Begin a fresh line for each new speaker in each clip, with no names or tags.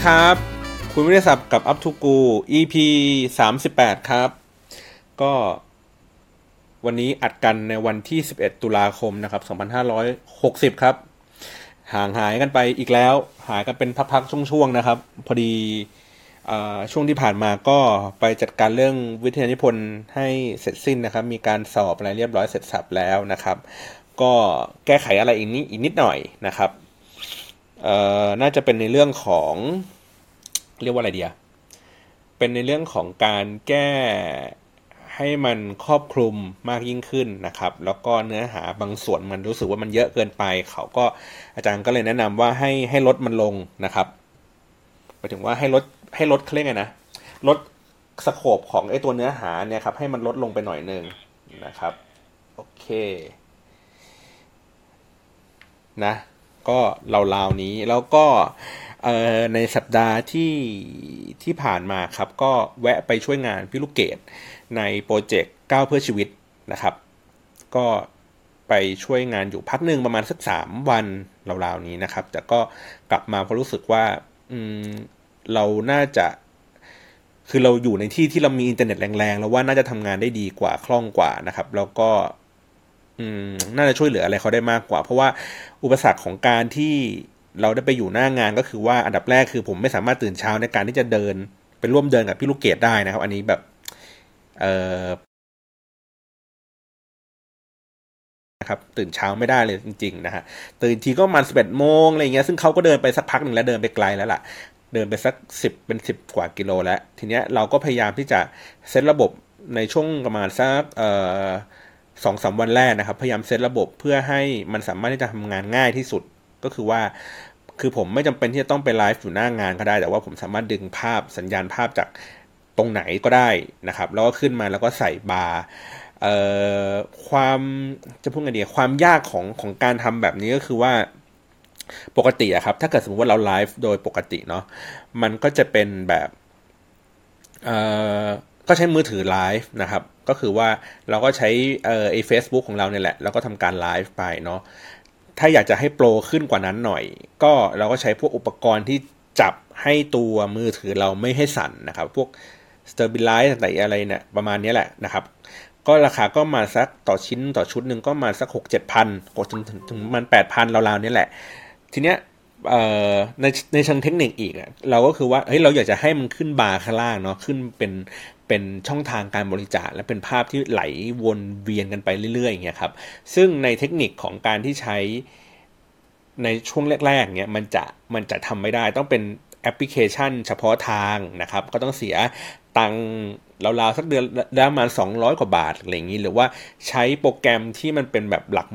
ดีครับ คุณวิทยาศัพท์กับ Up to Go EP 38ครับ ก็วันนี้อัดกันในวันที่11ตุลาคมนะครับ2560ครับ ห่างหายกันไปอีกแล้ว หายกันเป็นพักๆช่วงๆนะครับ พอดีช่วงที่ผ่านมาก็ไปจัดการเรื่องวิทยานิพนธ์ให้เสร็จสิ้นนะครับ มีการสอบอะไรเรียบร้อยเสร็จสับแล้วนะครับ ก็แก้ไขอะไรอีกนิดอีกนิดหน่อยนะครับ เอ่อน่าจะเป็นในเรื่องของเรียกว่าอะไรเดียเป็นในเรื่องของการแก้ให้มันครอบคลุมมากยิ่งขึ้นนะครับ แล้วก็เนื้อหาบางส่วนมันรู้สึกว่ามันเยอะเกินไป เขาก็อาจารย์ก็เลยแนะนำว่าให้ให้ลดมันลงนะครับหมายถึงว่าให้ลดให้ลดเคร่องไงนะลดสโคปของไอ้ตัวเนื้อหาเนี่ยครับให้มันลดลงไปหน่อยหนึ่งนะครับ โอเค นะ ก็ราวๆนี้แล้วก็ในสัปดาห์ที่ที่ผ่านมาครับ ก็แวะไปช่วยงานพี่ลูกเกดในโปรเจกต์ก้าวเพื่อชีวิตนะครับ ก็ไปช่วยงานอยู่พักหนึ่งประมาณสักสามวันราวๆนี้นะครับ แต่ก็กลับมาเพราะรู้สึกว่าอืมเราน่าจะคือเราอยู่ในที่ที่เรามีอินเทอร์เน็ตแรงๆ แล้วว่าน่าจะทำงานได้ดีกว่าคล่องกว่านะครับ แล้วก็ น่าจะช่วยเหลืออะไรเขาได้มากกว่า เพราะว่าอุปสรรคของการที่เราได้ไปอยู่หน้างานก็คือว่าอันดับแรกคือผมไม่สามารถตื่นเช้าในการที่จะเดินไปร่วมเดินกับพี่ลูกเกดได้นะครับ อันนี้แบบ เออนะครับตื่นเช้าไม่ได้เลยจริง ๆ นะฮะตื่นทีก็ประมาณสิบเอ็ดโมงอะไรเงี้ยซึ่งเขาก็เดินไปสักพักหนึ่งแล้วเดินไปไกลแล้วล่ะ เดินไปสักสิบเป็นสิบกว่ากิโลแล้ว ทีเนี้ยเราก็พยายามที่จะเซตระบบในช่วงประมาณสักเอ่อ สองสาวันแรกนะครับ พยายามเซตระบบเพื่อให้มันสามารถที่จะทำงานง่ายที่สุดก็คือว่า คือผมไม่จำเป็นที่จะต้องไปไลฟ์อยู่หน้างานก็ได้ แต่ว่าผมสามารถดึงภาพสัญญาณภาพจากตรงไหนก็ได้นะครับ แล้วก็ขึ้นมาแล้วก็ใส่บาร์ความจะพูดไงดีความยากของของการทำแบบนี้ก็คือว่าปกติอะครับ ถ้าเกิดสมมติว่าเราไลฟ์โดยปกติเนาะมันก็จะเป็นแบบเออก็ใช้มือถือไลฟ์นะครับ ก็คือว่าเราก็ใช้เอ่อไอ้เฟซบุ๊กของเราเนี่ยแหละ แล้วก็ทำการไลฟ์ไปเนาะถ้าอยากจะให้โปรขึ้นกว่านั้นหน่อย ก็เราก็ใช้พวกอุปกรณ์ที่จับให้ตัวมือถือเราไม่ให้สั่นนะครับ พวก stabilize ต่างๆอะไรเนี่ยประมาณนี้แหละนะครับ ก็ราคาก็มาสักต่อชิ้นต่อชุดหนึ่งก็มาสักหกเจ็ดพันกดถึงถึงมันแปดพันราวๆนี้แหละ ทีเนี้ยในในเชิงเทคนิคอีกเราก็คือว่าเฮ้ยเราอยากจะให้มันขึ้นบาร์ข้างล่างเนาะขึ้นเป็น เป็นช่องทางการบริจาคและเป็นภาพที่ไหลวนเวียนกันไปเรื่อยๆอย่างเงี้ยครับซึ่งในเทคนิคของการที่ใช้ในช่วงแรกๆเนี้ยมันจะมันจะทำไม่ได้ต้องเป็นแอปพลิเคชัน เฉพาะทางนะครับ ก็ต้องเสียตังราวๆสักเดือนได้ประมาณ 200 กว่าบาทอะไรอย่างนี้ หรือว่าใช้โปรแกรมที่มันเป็นแบบหลัก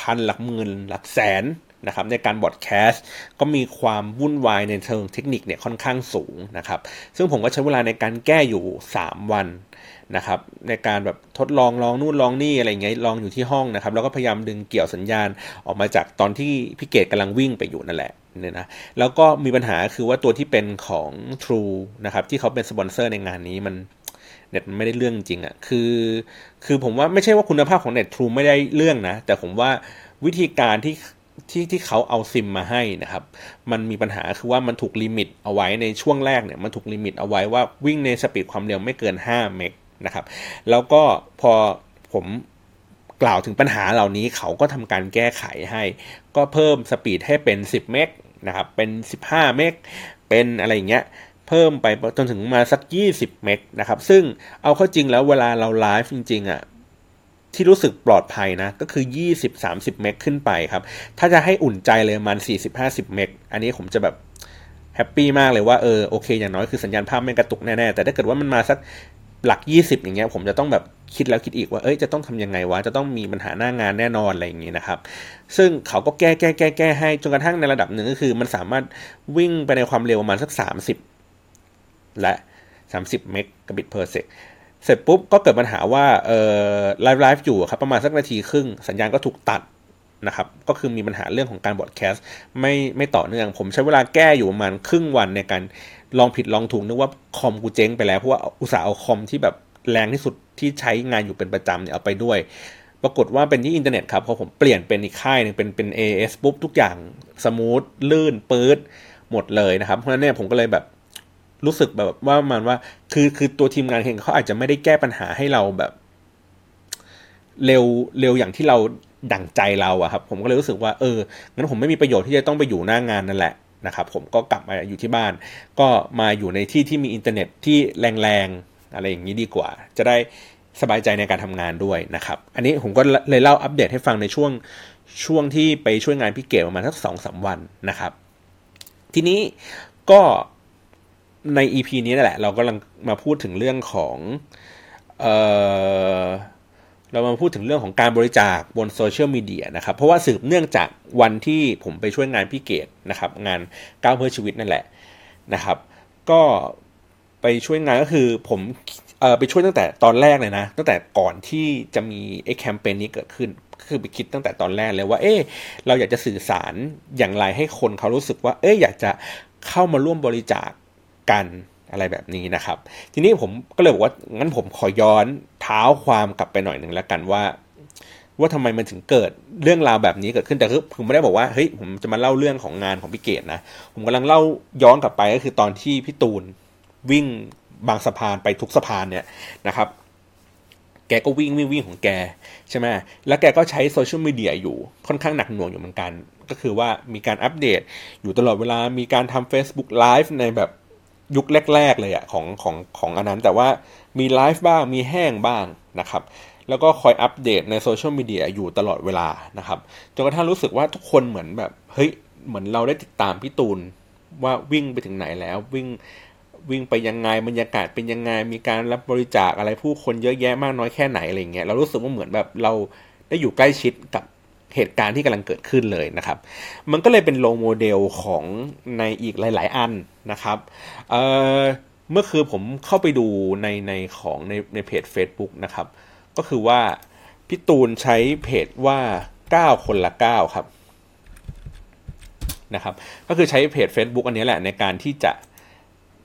พันหลักหมื่นหลักแสน นะครับในการบอดแคสต์ก็มีความวุ่นวายในเชิงเทคนิคเนี่ยค่อนข้างสูงนะครับ ซึ่งผมก็ใช้เวลาในการแก้อยู่ 3 วันนะครับในการแบบทดลองลองนู่นลองนี่อะไรเงี้ยลองอยู่ที่ห้องนะครับแล้วก็พยายามดึงเกี่ยวสัญญาณออกมาจากตอนที่พี่เกดกำลังวิ่งไปอยู่นั่นแหละเนี่ยนะแล้วก็มีปัญหาคือว่าตัวที่เป็นของ True นะครับที่เขาเป็นสปอนเซอร์ในงานนี้มันเน็ตไม่ได้เรื่องจริงอะ่ะคือ คือผมว่าไม่ใช่ว่าคุณภาพของเน็ต True ไม่ได้เรื่องนะ แต่ผมว่าวิธีการที่ ที่ที่เขาเอาซิมมาให้นะครับ มันมีปัญหาคือว่ามันถูก limit เอาไว้ในช่วงแรกเนี่ยมันถูก limit เอาไว้ว่าวิ่งใน speed ความเร็วไม่เกิน 5 เมกนะครับ แล้วก็พอผมกล่าวถึงปัญหาเหล่านี้เขาก็ทำการแก้ไขให้ ก็เพิ่ม speed ให้เป็น 10 เมกนะครับเป็น 15 เมกเป็นอะไรอย่างเงี้ยเพิ่มไปจนถึงมาสัก 20 เมกนะครับ ซึ่งเอาเข้าจริงแล้วเวลาเราไลฟ์จริงๆอะ่ะ ที่รู้สึกปลอดภัยนะ ก็คือ 20-30 เมกขึ้นไปครับ ถ้าจะให้อุ่นใจเลยมัน 40-50 เมกอันนี้ผมจะแบบ happy มากเลยว่าเออโอเค อย่างน้อยคือสัญญาณภาพไม่กระตุกแน่ๆ แต่ถ้าเกิดว่ามันมาสักหลัก 20 อย่างเงี้ยผมจะต้องแบบคิดแล้วคิดอีกว่าเอ้ยจะต้องทำยังไงวะ จะต้องมีปัญหาหน้างานแน่นอนอะไรอย่างงี้นะครับ ซึ่งเขาก็แก้แก้แก้แก้ให้จนกระทั่งในระดับหนึ่งก็คือ มันสามารถวิ่งไปในความเร็วประมาณสัก 30 และ 30 megabit per sec เสร็จปุ๊บก็เกิดปัญหาว่าเอ่อ live live อยู่ครับประมาณสักนาทีครึ่งสัญญาณก็ถูกตัดนะครับก็คือมีปัญหาเรื่องของการ broadcast ไม่ไม่ต่อเนื่อง ผมใช้เวลาแก้อยู่ประมาณครึ่งวันในการลองผิดลองถูกนึกว่าคอมกูเจ๊งไปแล้วเพราะว่าอุตส่าห์เอาคอมที่แบบแรงที่สุดที่ใช้งานอยู่เป็นประจำเนี่ยเอาไปด้วย ปรากฏว่าเป็นที่อินเทอร์เน็ตครับพอผมเปลี่ยนเป็นอีกค่ายหนึ่งเป็นเป็น AS ปุ๊บทุกอย่าง smooth ลื่นปื๊ดหมดเลยนะครับเพราะฉะนั้นเนี่ยผมก็เลยแบบ รู้สึกแบบว่ามันว่า คือคือตัวทีมงานเองเขาอาจจะไม่ได้แก้ปัญหาให้เราแบบ เร็วเร็วอย่างที่เราดั่งใจเราอะครับ ผมก็เลยรู้สึกว่าเอองั้นผมไม่มีประโยชน์ที่จะต้องไปอยู่หน้างานนั่นแหละนะครับผมก็กลับมาอยู่ที่บ้าน ก็มาอยู่ในที่ที่มีอินเทอร์เน็ตที่แรงๆอะไรอย่างนี้ดีกว่า จะได้สบายใจในการทำงานด้วยนะครับ อันนี้ผมก็เลยเล่าอัปเดตให้ฟังในช่วงช่วงที่ไปช่วยงานพี่เก๋ประมาณสักสองสาวันนะครับ ทีนี้ก็ ใน EP นี้นั่นแหละ เรากำลังมาพูดถึงเรื่องของเออเรามาพูดถึงเรื่องของการบริจาคบนโซเชียลมีเดียนะครับ เพราะว่าสืบเนื่องจากวันที่ผมไปช่วยงานพี่เกดนะครับ งานก้าวเพื่อชีวิตนั่นแหละนะครับ ก็ไปช่วยงานก็คือผมเออไปช่วยตั้งแต่ตอนแรกเลยนะ ตั้งแต่ก่อนที่จะมีไอ้แคมเปญนี้เกิดขึ้นคือไปคิดตั้งแต่ตอนแรกเลยว่า เอ๊เราอยากจะสื่อสารอย่างไรให้คนเขารู้สึกว่า เอ๊อยากจะเข้ามาร่วมบริจาค กันอะไรแบบนี้นะครับ ทีนี้ผมก็เลยบอกว่างั้นผมขอย้อนเท้าความกลับไปหน่อยหนึ่งแล้วกันว่า ว่าทำไมมันถึงเกิดเรื่องราวแบบนี้เกิดขึ้นแต่คือผมไม่ได้บอกว่าเฮ้ยผมจะมาเล่าเรื่องของงานของพี่เกดนะผมกำลังเล่าย้อนกลับไปก็คือตอนที่พี่ตูนวิ่งบางสะพานไปทุกสะพานเนี่ยนะครับ แกก็วิ่งวิ่งวิ่งของแกใช่ไหมแล้วแกก็ใช้ social media อยู่ค่อนข้างหนักหน่วงอยู่เหมือนกัน ก็คือว่ามีการอัปเดตอยู่ตลอดเวลามีการทำ Facebook Live ในแบบ ยุคแรก ๆ เลยอะของของของอันนั้น แต่ว่ามีไลฟ์บ้างมีแห้งบ้างนะครับ แล้วก็คอยอัปเดตใน social media อยู่ตลอดเวลานะครับจนกระทั่งรู้สึกว่าทุกคนเหมือนแบบเฮ้ยเหมือนเราได้ติดตามพี่ตูนว่าวิ่งไปถึงไหนแล้ววิ่งวิ่งไปยังไงบรรยากาศเป็นยังไงมีการรับบริจาคอะไรผู้คนเยอะแยะมากน้อยแค่ไหนอะไรเงี้ยเรารู้สึกว่าเหมือนแบบเราได้อยู่ใกล้ชิดกับ เหตุการณ์ที่กำลังเกิดขึ้นเลยนะครับ มันก็เลยเป็น role model ของในอีกหลาย ๆ อันนะครับเเมื่อคือผมเข้าไปดูในในของในในเพจ Facebook นะครับ ก็คือว่าพี่ตูนใช้เพจว่า 9 คนละ 9 ครับนะครับ ก็คือใช้เพจ Facebook อันนี้แหละในการที่จะ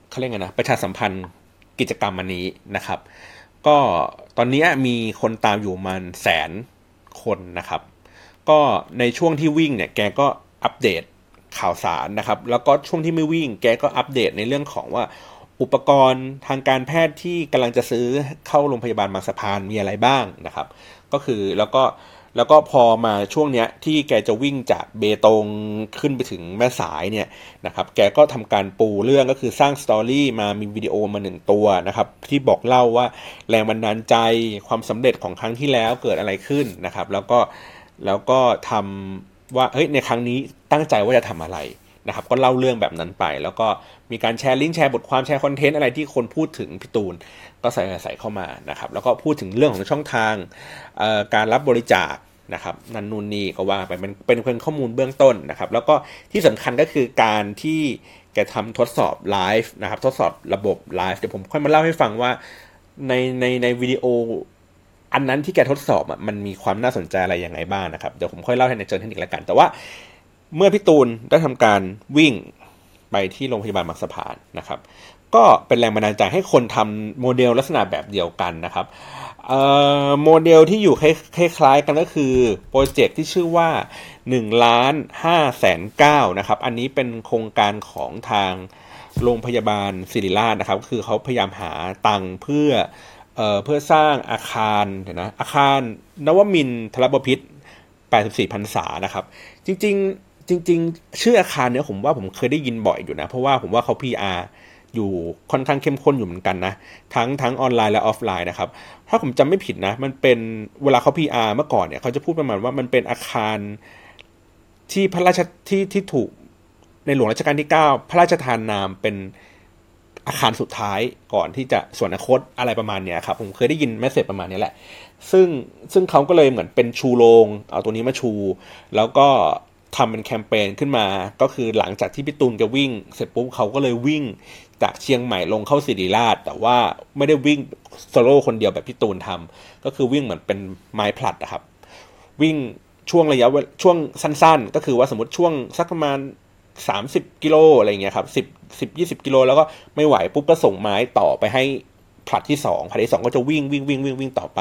เขาเรียกไงนะประชาสัมพันธ์กิจกรรมอันนี้นะครับ ก็ตอนนี้มีคนตามอยู่มันแสนคนนะครับ ก็ในช่วงที่วิ่งเนี่ยแกก็อัปเดตข่าวสารนะครับ แล้วก็ช่วงที่ไม่วิ่ง แกก็อัปเดตในเรื่องของว่าอุปกรณ์ทางการแพทย์ที่กำลังจะซื้อเข้าโรงพยาบาลบางสะพานมีอะไรบ้างนะครับ ก็คือแล้วก็แล้วก็พอมาช่วงเนี้ยที่แกจะวิ่งจากเบตงขึ้นไปถึงแม่สายเนี่ยนะครับ แกก็ทำการปูเรื่องก็คือสร้างสตอรี่มามีวิดีโอมาหนึ่งตัวนะครับ ที่บอกเล่าว่าแรงบันดาลใจความสำเร็จของครั้งที่แล้วเกิดอะไรขึ้นนะครับ แล้วก็ แล้วก็ทำว่าเฮ้ยในครั้งนี้ตั้งใจว่าจะทำอะไรนะครับก็เล่าเรื่องแบบนั้นไป แล้วก็มีการแชร์ลิงก์แชร์บทความแชร์ content อะไรที่คนพูดถึงพี่ตูนก็ใส่ใส่เข้ามานะครับแล้วก็พูดถึงเรื่องของช่องทางการรับบริจาคนะครับนันนูนนี่ก็ว่าไปมันเป็นเพียงข้อมูลเบื้องต้นนะครับ แล้วก็ที่สำคัญก็คือการที่แกทำทดสอบไลฟ์นะครับทดสอบระบบไลฟ์เดี๋ยวผมค่อยมาเล่าให้ฟังว่าในในในวิดีโอ อันนั้นที่แกทดสอบอะมันมีความน่าสนใจอะไรยังไงบ้างนะครับ เดี๋ยวผมค่อยเล่าให้ในเชิงเทคนิคแล้วกัน แต่ว่าเมื่อพี่ตูนได้ทำการวิ่งไปที่โรงพยาบาลบางสะพานนะครับ ก็เป็นแรงบันดาลใจให้คนทำโมเดลลักษณะแบบเดียวกันนะครับโมเดลที่อยู่คล้ายๆกันก็คือโปรเจกต์ที่ชื่อว่า1ล้าน5แสน9นะครับ อันนี้เป็นโครงการของทางโรงพยาบาลศิริราชนะครับ คือเขาพยายามหาตังค์เพื่อ เเพื่อสร้างอาคารเห็นนะอาคารนวมินทรบพิษ84พรรษานะครับ จริงๆจริง ๆ ชื่ออาคารเนี้ยผมว่าผมเคยได้ยินบ่อยอยู่นะ เพราะว่าผมว่าเขา PR อยู่ค่อนข้างเข้มข้นอยู่เหมือนกันนะ ทั้งทั้งออนไลน์และออฟไลน์นะครับ ถ้าผมจำไม่ผิดนะ มันเป็นเวลาเขา PR เมื่อก่อนเนี่ยเขาจะพูดประมาณว่ามันเป็นอาคารที่พระราชที่ที่ถูกในหลวงรัชกาลที่ 9 พระราชทานนามเป็น อาคารสุดท้ายก่อนที่จะส่วนอนาคตอะไรประมาณเนี้ยครับผมเคยได้ยินแมสเซจประมาณนี้แหละ ซึ่งซึ่งเขาก็เลยเหมือนเป็นชูโรงเอาตัวนี้มาชู แล้วก็ทำเป็นแคมเปญขึ้นมา ก็คือหลังจากที่พี่ตูนแกวิ่ง เสร็จปุ๊บเขาก็เลยวิ่งจากเชียงใหม่ลงเข้าสิริราช แต่ว่าไม่ได้วิ่งโซโล่คนเดียวแบบพี่ตูนทำก็คือวิ่งเหมือนเป็นไม้ผลัดนะครับ วิ่งช่วงระยะช่วงสั้นๆ ก็คือว่าสมมติช่วงสักประมาณ สามสิบกิโลอะไรเงี้ยครับสิบสิบยี่สิบกิโลแล้วก็ไม่ไหวปุ๊บก็ส่งไม้ต่อไปให้ผลัดที่สองผลัดที่สองก็จะวิ่งวิ่งวิ่งวิ่งวิ่งต่อไป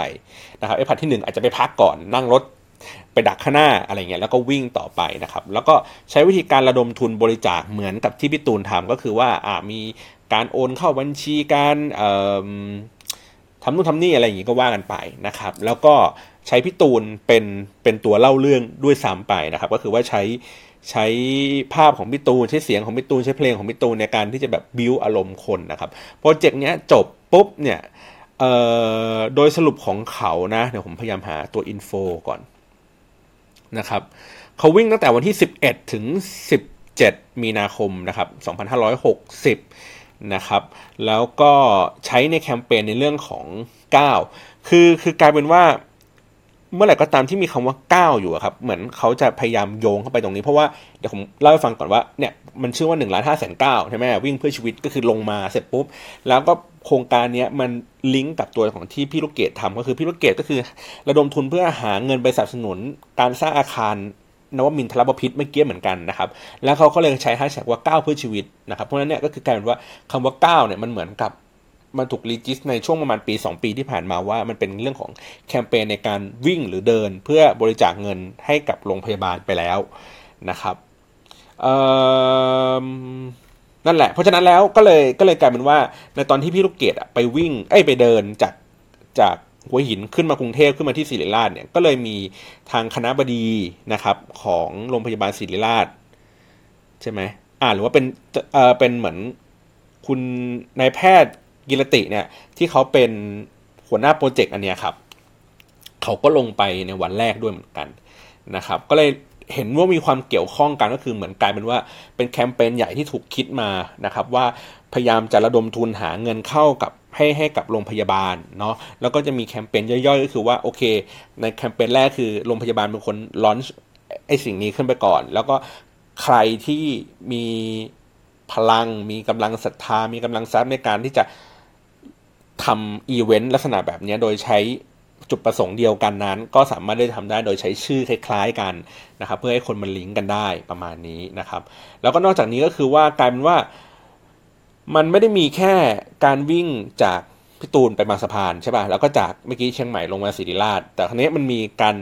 นะครับไอ้ผลัดที่หนึ่งอาจจะไปพักก่อนนั่งรถไปดักข้างหน้าอะไรเงี้ยแล้วก็วิ่งต่อไปนะครับ แล้วก็ใช้วิธีการระดมทุนบริจาคเหมือนกับที่พี่ตูนทำก็คือว่าอ่ามีการโอนเข้าบัญชีการทำนู่นทำนี่อะไรอย่างงี้ก็ว่ากันไปนะครับ แล้วก็ใช้พี่ตูนเป็นเป็นตัวเล่าเรื่องด้วยซ้ำไปนะครับ ก็คือว่าใช้ ใช้ภาพของพี่ตูน ใช้เสียงของพี่ตูน ใช้เพลงของพี่ตูนในการที่จะแบบบิวอารมณ์คนนะครับ project เนี้ยจบปุ๊บเนี่ยโดยสรุปของเขานะเดี๋ยวผมพยายามหาตัว info ก่อนนะครับเขาวิ่งตั้งแต่วันที่ 11 ถึง 17 มีนาคมนะครับ2560นะครับแล้วก็ใช้ในแคมเปญในเรื่องของ 9 คือคือกลายเป็นว่า เมื่อไหร่ก็ตามที่มีคำว่าก้าวอยู่ครับ เหมือนเขาจะพยายามโยงเข้าไปตรงนี้ เพราะว่าเดี๋ยวผมเล่าให้ฟังก่อนว่าเนี่ยมันชื่อว่า1นึ่งล้านห้าแสนเก้าใช่ไหมวิ่งเพื่อชีวิตก็คือลงมาเสร็จปุ๊บ แล้วก็โครงการนี้มันลิงก์กับตัวของที่พี่ลูกเกดทำก็คือพี่ลูกเกดก็คือ ระดมทุนเพื่อหาเงินไปสนับสนุนการสร้างอาคารนวมินทรบพิษเมื่อกี้เหมือนกันนะครับ แล้วเขาก็เลยใช้แฮชแท็กว่าก้าวเพื่อชีวิตนะครับ เพราะฉะนั้นเนี่ยก็คือกลายเป็นว่าคำว่าก้าวเนี่ยมันเหมือนกับ มันถูกรีจิสในช่วงประมาณปี 2 ปีที่ผ่านมาว่า มันเป็นเรื่องของแคมเปญในการวิ่งหรือเดินเพื่อบริจาคเงินให้กับโรงพยาบาลไปแล้วนะครับนั่นแหละ เพราะฉะนั้นแล้วก็เลยก็เลยกลายเป็นว่า ในตอนที่พี่ลูกเกดไปวิ่งเอ้ไปเดินจากจากหัวหินขึ้นมากรุงเทพขึ้นมาที่ศิริราชเนี่ยก็เลยมีทางคณะบดีนะครับ ของโรงพยาบาลศิริราช ใช่ไหมอ่าหรือว่าเป็นเออเป็นเหมือนคุณนายแพทย์ กิรติเนี่ยที่เขาเป็นหัวหน้าโปรเจกต์อันเนี้ยครับเขาก็ลงไปในวันแรกด้วยเหมือนกันนะครับ ก็เลยเห็นว่ามีความเกี่ยวข้องกันก็คือเหมือนกลายเป็นว่าเป็นแคมเปญใหญ่ที่ถูกคิดมานะครับ ว่าพยายามจะระดมทุนหาเงินเข้ากับให้ให้กับโรงพยาบาลเนาะแล้วก็จะมีแคมเปญย่อยๆ ก็คือว่าโอเค ในแคมเปญแรกคือโรงพยาบาลเป็นคนลอนไอสิ่งนี้ขึ้นไปก่อน แล้วก็ใครที่มีพลังมีกำลังศรัทธามีกำลังทรัพย์ในการที่จะ ทำอีเวนต์ลักษณะแบบนี้โดยใช้จุดประสงค์เดียวกันนั้น ก็สามารถได้ทำได้โดยใช้ชื่อคล้ายๆกันนะครับ เพื่อให้คนมันลิงก์กันได้ประมาณนี้นะครับ แล้วก็นอกจากนี้ก็คือว่ากลายเป็นว่ามันไม่ได้มีแค่การวิ่งจากพิตูนไปมางสะพานใช่ป่ะแล้วก็จากเมื่อกี้เชียงใหม่ลงมาศิริราช แต่ครั้นี้มันมีการ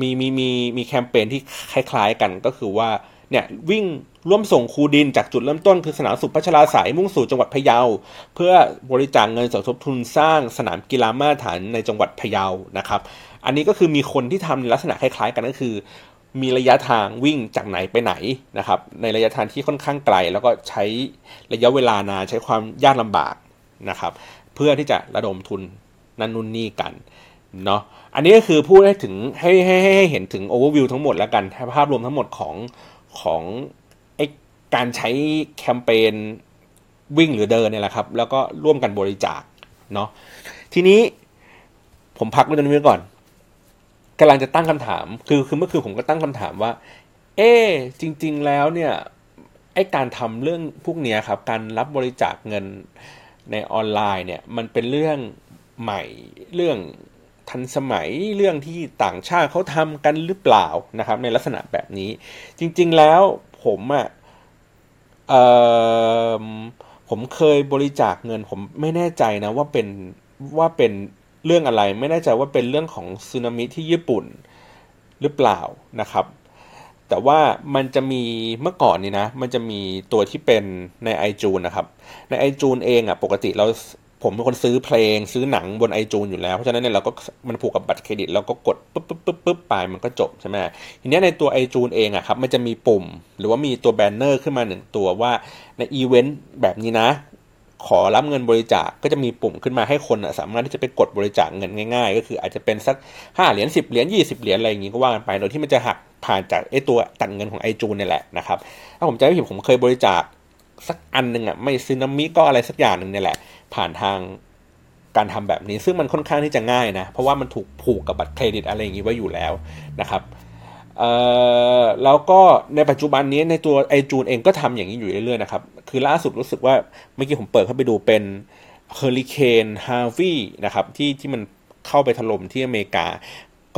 มีมีมีมีแคมเปญที่คล้าย ๆ กันก็คือว่า เนี่ยวิ่งร่วมส่งครูดินจากจุดเริ่มต้นคือสนามสุพัชราสายมุ่งสู่จังหวัดพะเยา เพื่อบริจาคเงินสมทบทุนสร้างสนามกีฬามาตรฐานในจังหวัดพะเยานะครับ อันนี้ก็คือมีคนที่ทำในลักษณะคล้ายๆ กันก็คือ มีระยะทางวิ่งจากไหนไปไหนนะครับ ในระยะทางที่ค่อนข้างไกล แล้วก็ใช้ระยะเวลานานใช้ความยากลำบากนะครับ เพื่อที่จะระดมทุนนั่นนู่นนี่กันเนาะอันนี้ก็คือพูดให้ถึงให้ให้ให้เห็นถึงโอเวอร์วิวทั้งหมดแล้วกันภาพรวมทั้งหมดของ ของไอการใช้แคมเปญวิ่งหรือเดินเนี่ยแหละครับ แล้วก็ร่วมกันบริจาคเนาะทีนี้ผมพักไว้ตรงนี้ก่อนกำลังจะตั้งคำถาม คือคือเมื่อคืนผมก็ตั้งคำถามว่า เอ๊จริง ๆ แล้วเนี่ยไอการทำเรื่องพวกนี้ครับ การรับบริจาคเงินในออนไลน์เนี่ย มันเป็นเรื่องใหม่เรื่อง ทันสมัยเรื่องที่ต่างชาติเขาทำกันหรือเปล่านะครับ ในลักษณะแบบนี้ จริง ๆแล้วผมอะ่ะผมเคยบริจาคเงิน ผมไม่แน่ใจนะว่าเป็นว่าเป็นเรื่องอะไร ไม่แน่ใจว่าเป็นเรื่องของสึนามิที่ญี่ปุ่นหรือเปล่านะครับ แต่ว่ามันจะมีเมื่อก่อนนี่นะ มันจะมีตัวที่เป็นในไอจูนนะครับ ในไอจูนเองอะ่ะปกติเรา ผมเป็นคนซื้อเพลงซื้อหนังบนไอจูนอยู่แล้ว เพราะฉะนั้นเนี่ยเราก็มันผูกกับบัตรเครดิตเราก็กดปุ๊บปุ๊บปุ๊บปุ๊บไปมันก็จบใช่ไหมทีนี้ในตัวไอจูนเองอะครับมันจะมีปุ่ม หรือว่ามีตัว banner ขึ้นมาหนึ่งตัวว่าในอีเวนต์แบบนี้นะ ขอรับเงินบริจาคก็จะมีปุ่มขึ้นมาให้คนสามารถที่จะไปกดบริจาคเงินง่ายๆ ก็คืออาจจะเป็นสักห้าเหรียญสิบเหรียญยี่สิบเหรียญอะไรอย่างงี้ก็ว่ากันไปโดยที่มันจะหักผ่านจากไอตัวตัดเงินของไอจูนนี่แหละนะครับถ้าผมจำไม่ผิดผมเคยบริจาคสักอันหนึ่งอะไม่ซึนามิก็อะไรสักอย่างหนึ่งนี่แหละ ผ่านทางการทำแบบนี้ ซึ่งมันค่อนข้างที่จะง่ายนะ เพราะว่ามันถูกผูกกับบัตรเครดิตอะไรอย่างนี้ไว้อยู่แล้วนะครับแล้วก็ในปัจจุบันนี้ในตัวไอจูนเองก็ทำอย่างนี้อยู่เรื่อยๆนะครับ คือล่าสุดรู้สึกว่าเมื่อกี้ผมเปิดเข้าไปดูเป็นเฮอริเคนฮาร์วีนะครับที่ที่มันเข้าไปถล่มที่อเมริกา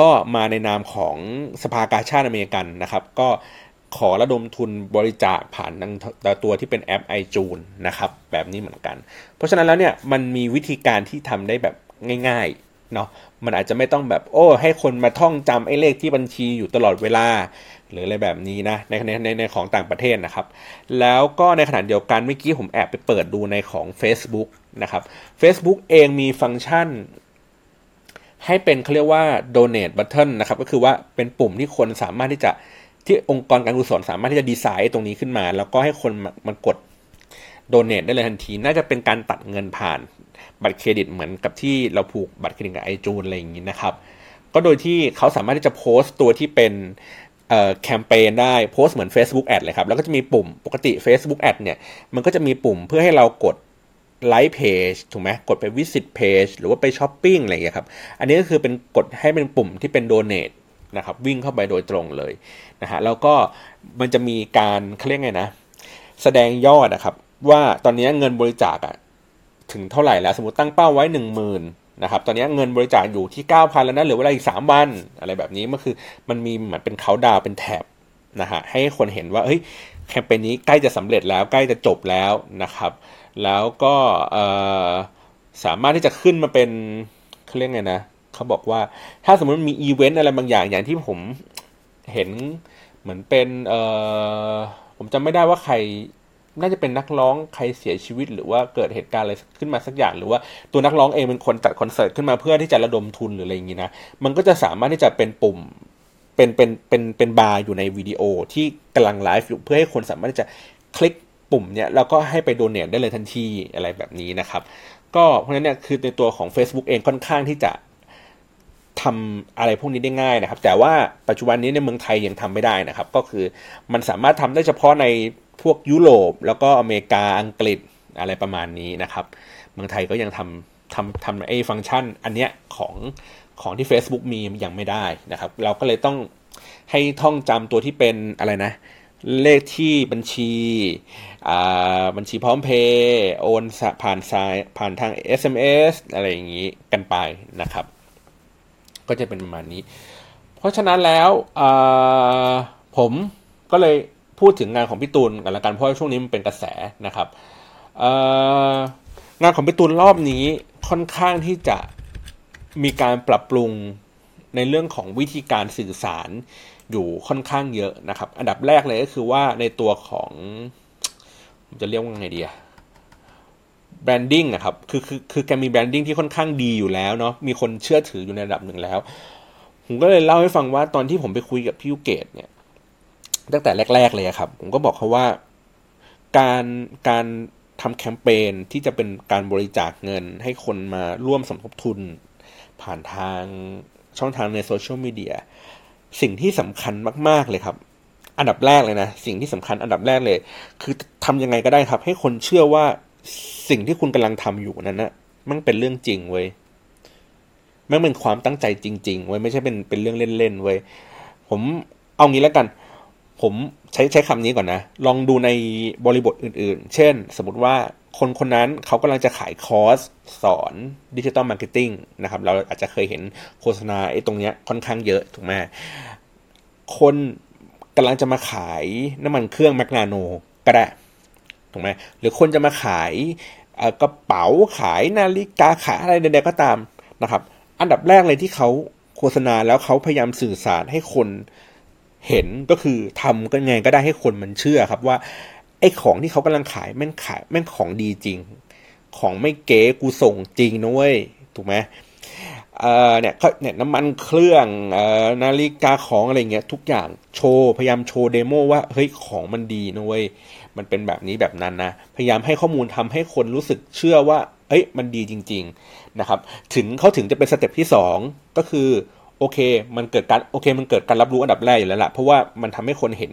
ก็มาในนามของสภากาชาดอเมริกันนะครับ ก็ ขอระดมทุนบริจาคผ่านตัวที่เป็นแอป iTunes นะครับแบบนี้เหมือนกัน เพราะฉะนั้นแล้วเนี่ยมันมีวิธีการที่ทำได้แบบง่ายๆเนาะมันอาจจะไม่ต้องแบบโอ้ให้คนมาท่องจำไอ้เลขที่บัญชีอยู่ตลอดเวลา หรืออะไรแบบนี้นะในในในในของต่างประเทศนะครับ แล้วก็ในขณะเดียวกันเมื่อกี้ผมแอบไปเปิดดูในของ Facebook นะครับ Facebook เองมีฟังก์ชันให้เป็นเขาเรียกว่า donate button นะครับก็คือว่าเป็นปุ่มที่คนสามารถที่จะ ที่องค์กรการกุศลสามารถที่จะดีไซน์ตรงนี้ขึ้นมา แล้วก็ให้คนมันกดโดเนทได้เลยทันที น่าจะเป็นการตัดเงินผ่านบัตรเครดิตเหมือนกับที่เราผูกบัตรเครดิตกับไอจูนอะไรอย่างนี้นะครับ ก็โดยที่เขาสามารถที่จะโพสต์ตัวที่เป็นแคมเปญได้โพสต์เหมือน Facebook Ad เลยครับ แล้วก็จะมีปุ่มปกติ Facebook Ad เนี่ย มันก็จะมีปุ่มเพื่อให้เรากด like page ถูกไหมกดไป visit page หรือว่าไปช้อปปิ้งอะไรอย่างเงี้ยครับ อันนี้ก็คือเป็นกดให้เป็นปุ่มที่เป็น donate นะครับวิ่งเข้าไปโดยตรงเลยนะฮะแล้วก็มันจะมีการเขาเรียกไงนะ แสดงยอดนะครับ ว่าตอนนี้เงินบริจาคอะถึงเท่าไหร่แล้ว สมมติตั้งเป้าไว้หนึ่งหมื่นนะครับตอนนี้เงินบริจาคอยู่ที่เก้าพันแล้วนะเหลือเวลาอีกสามวัน อะไรแบบนี้มันคือมันมีเหมือนเป็นเขาดาวเป็นแถบนะฮะให้คนเห็นว่าเฮ้ยแคมเปญนี้ใกล้จะสำเร็จแล้วใกล้จะจบแล้วนะครับ แล้วก็สามารถที่จะขึ้นมาเป็นเขาเรียกไงนะ เขาบอกว่าถ้าสมมติมีอีเวนต์อะไรบางอย่างอย่างที่ผมเห็นเหมือนเป็นเออผมจำไม่ได้ว่าใครน่าจะเป็นนักร้องใครเสียชีวิต หรือว่าเกิดเหตุการณ์อะไรขึ้นมาสักอย่าง หรือว่าตัวนักร้องเองเป็นคนจัดคอนเสิร์ตขึ้นมาเพื่อที่จะระดมทุนหรืออะไรอย่างนี้นะมันก็จะสามารถที่จะเป็นปุ่มเป็นเป็นเป็นเป็นบาร์อยู่ในวิดีโอที่กำลังไลฟ์อยู่เพื่อให้คนสามารถที่จะคลิกปุ่มเนี่ยแล้วก็ให้ไป donate ได้เลยทันทีอะไรแบบนี้นะครับ ก็เพราะฉะนั้นเนี่ยคือในตัวของ Facebook เองค่อนข้างที่จะ ทำอะไรพวกนี้ได้ง่ายนะครับ แต่ว่าปัจจุบันนี้ในเมืองไทยยังทำไม่ได้นะครับ ก็คือมันสามารถทำได้เฉพาะในพวกยุโรป แล้วก็อเมริกาอังกฤษอะไรประมาณนี้นะครับ เมืองไทยก็ยังทำทำทำไอ้ฟังก์ชัน อันเนี้ยของของที่ Facebook มียังไม่ได้นะครับ เราก็เลยต้องให้ท่องจำตัวที่เป็นอะไรนะ เลขที่บัญชี บัญชีพร้อมเพย์โอนผ่านสายผ่านทาง SMS อะไรอย่างนี้กันไปนะครับ ก็จะเป็นประมาณนี้ เพราะฉะนั้นแล้วผมก็เลยพูดถึงงานของพี่ตูนกันละกันเพราะช่วงนี้มันเป็นกระแสนะครับงานของพี่ตูนรอบนี้ค่อนข้างที่จะมีการปรับปรุงในเรื่องของวิธีการสื่อสารอยู่ค่อนข้างเยอะนะครับ อันดับแรกเลยก็คือว่าในตัวของจะเรียกว่าไงดีอะ branding อะครับคือคือคือแกมี branding ที่ค่อนข้างดีอยู่แล้วเนาะมีคนเชื่อถืออยู่ในระดับหนึ่งแล้ว ผมก็เลยเล่าให้ฟังว่าตอนที่ผมไปคุยกับพี่ยูเกตเนี่ย ตั้งแต่แรก ๆ เลยครับ ผมก็บอกเขาว่า การการทำแคมเปญที่จะเป็นการบริจาคเงิน ให้คนมาร่วมสมทบทุน ผ่านทางช่องทางในโซเชียลมีเดียสิ่งที่สำคัญมาก ๆ เลยครับ อันดับแรกเลยนะ สิ่งที่สำคัญอันดับแรกเลย คือทำยังไงก็ได้ครับ ให้คนเชื่อว่า สิ่งที่คุณกำลังทำอยู่นั้นนะมันเป็นเรื่องจริงเว้ยมันเป็นความตั้งใจจริง ๆ เว้ยไม่ใช่เป็นเป็นเรื่องเล่นๆเว้ยผมเอางี้แล้วกัน ผมใช้ใช้คำนี้ก่อนนะ ลองดูในบริบทอื่นๆ เช่น สมมติว่าคนคนนั้นเขากำลังจะขายคอร์สสอน digital marketing นะครับ เราอาจจะเคยเห็นโฆษณาไอ้ตรงเนี้ยค่อนข้างเยอะถูกไหมคนกำลังจะมาขายน้ำมันเครื่องแมกนาโนก็ได้ ถูกไหมหรือคนจะมาขายกระเป๋าขายนาฬิกาขายอะไรใดๆก็ตามนะครับ อันดับแรกเลยที่เขาโฆษณาแล้วเขาพยายามสื่อสารให้คนเห็นก็คือทำกันไงก็ได้ให้คนมันเชื่อครับว่าไอ้ของที่เขากำลังขายแม่งขายแม่งของดีจริง ของไม่เก๊กูส่งจริงนะเว้ยถูกไหมเอ่อเนี่ยเนี่ยน้ำมันเครื่องเอ่อนาฬิกาของอะไรเงี้ยทุกอย่างโชว์พยายามโชว์ demo ว่าเฮ้ยของมันดีนะเว้ย มันเป็นแบบนี้แบบนั้นนะพยายามให้ข้อมูลทำให้คนรู้สึกเชื่อว่า เอ้ยมันดีจริง ๆนะครับ ถึงเขาถึงจะเป็น step ที่ 2 ก็คือโอเค มันเกิดการโอเค มันเกิดการรับรู้อันดับแรกอยู่แล้วละเพราะว่ามันทำให้คนเห็น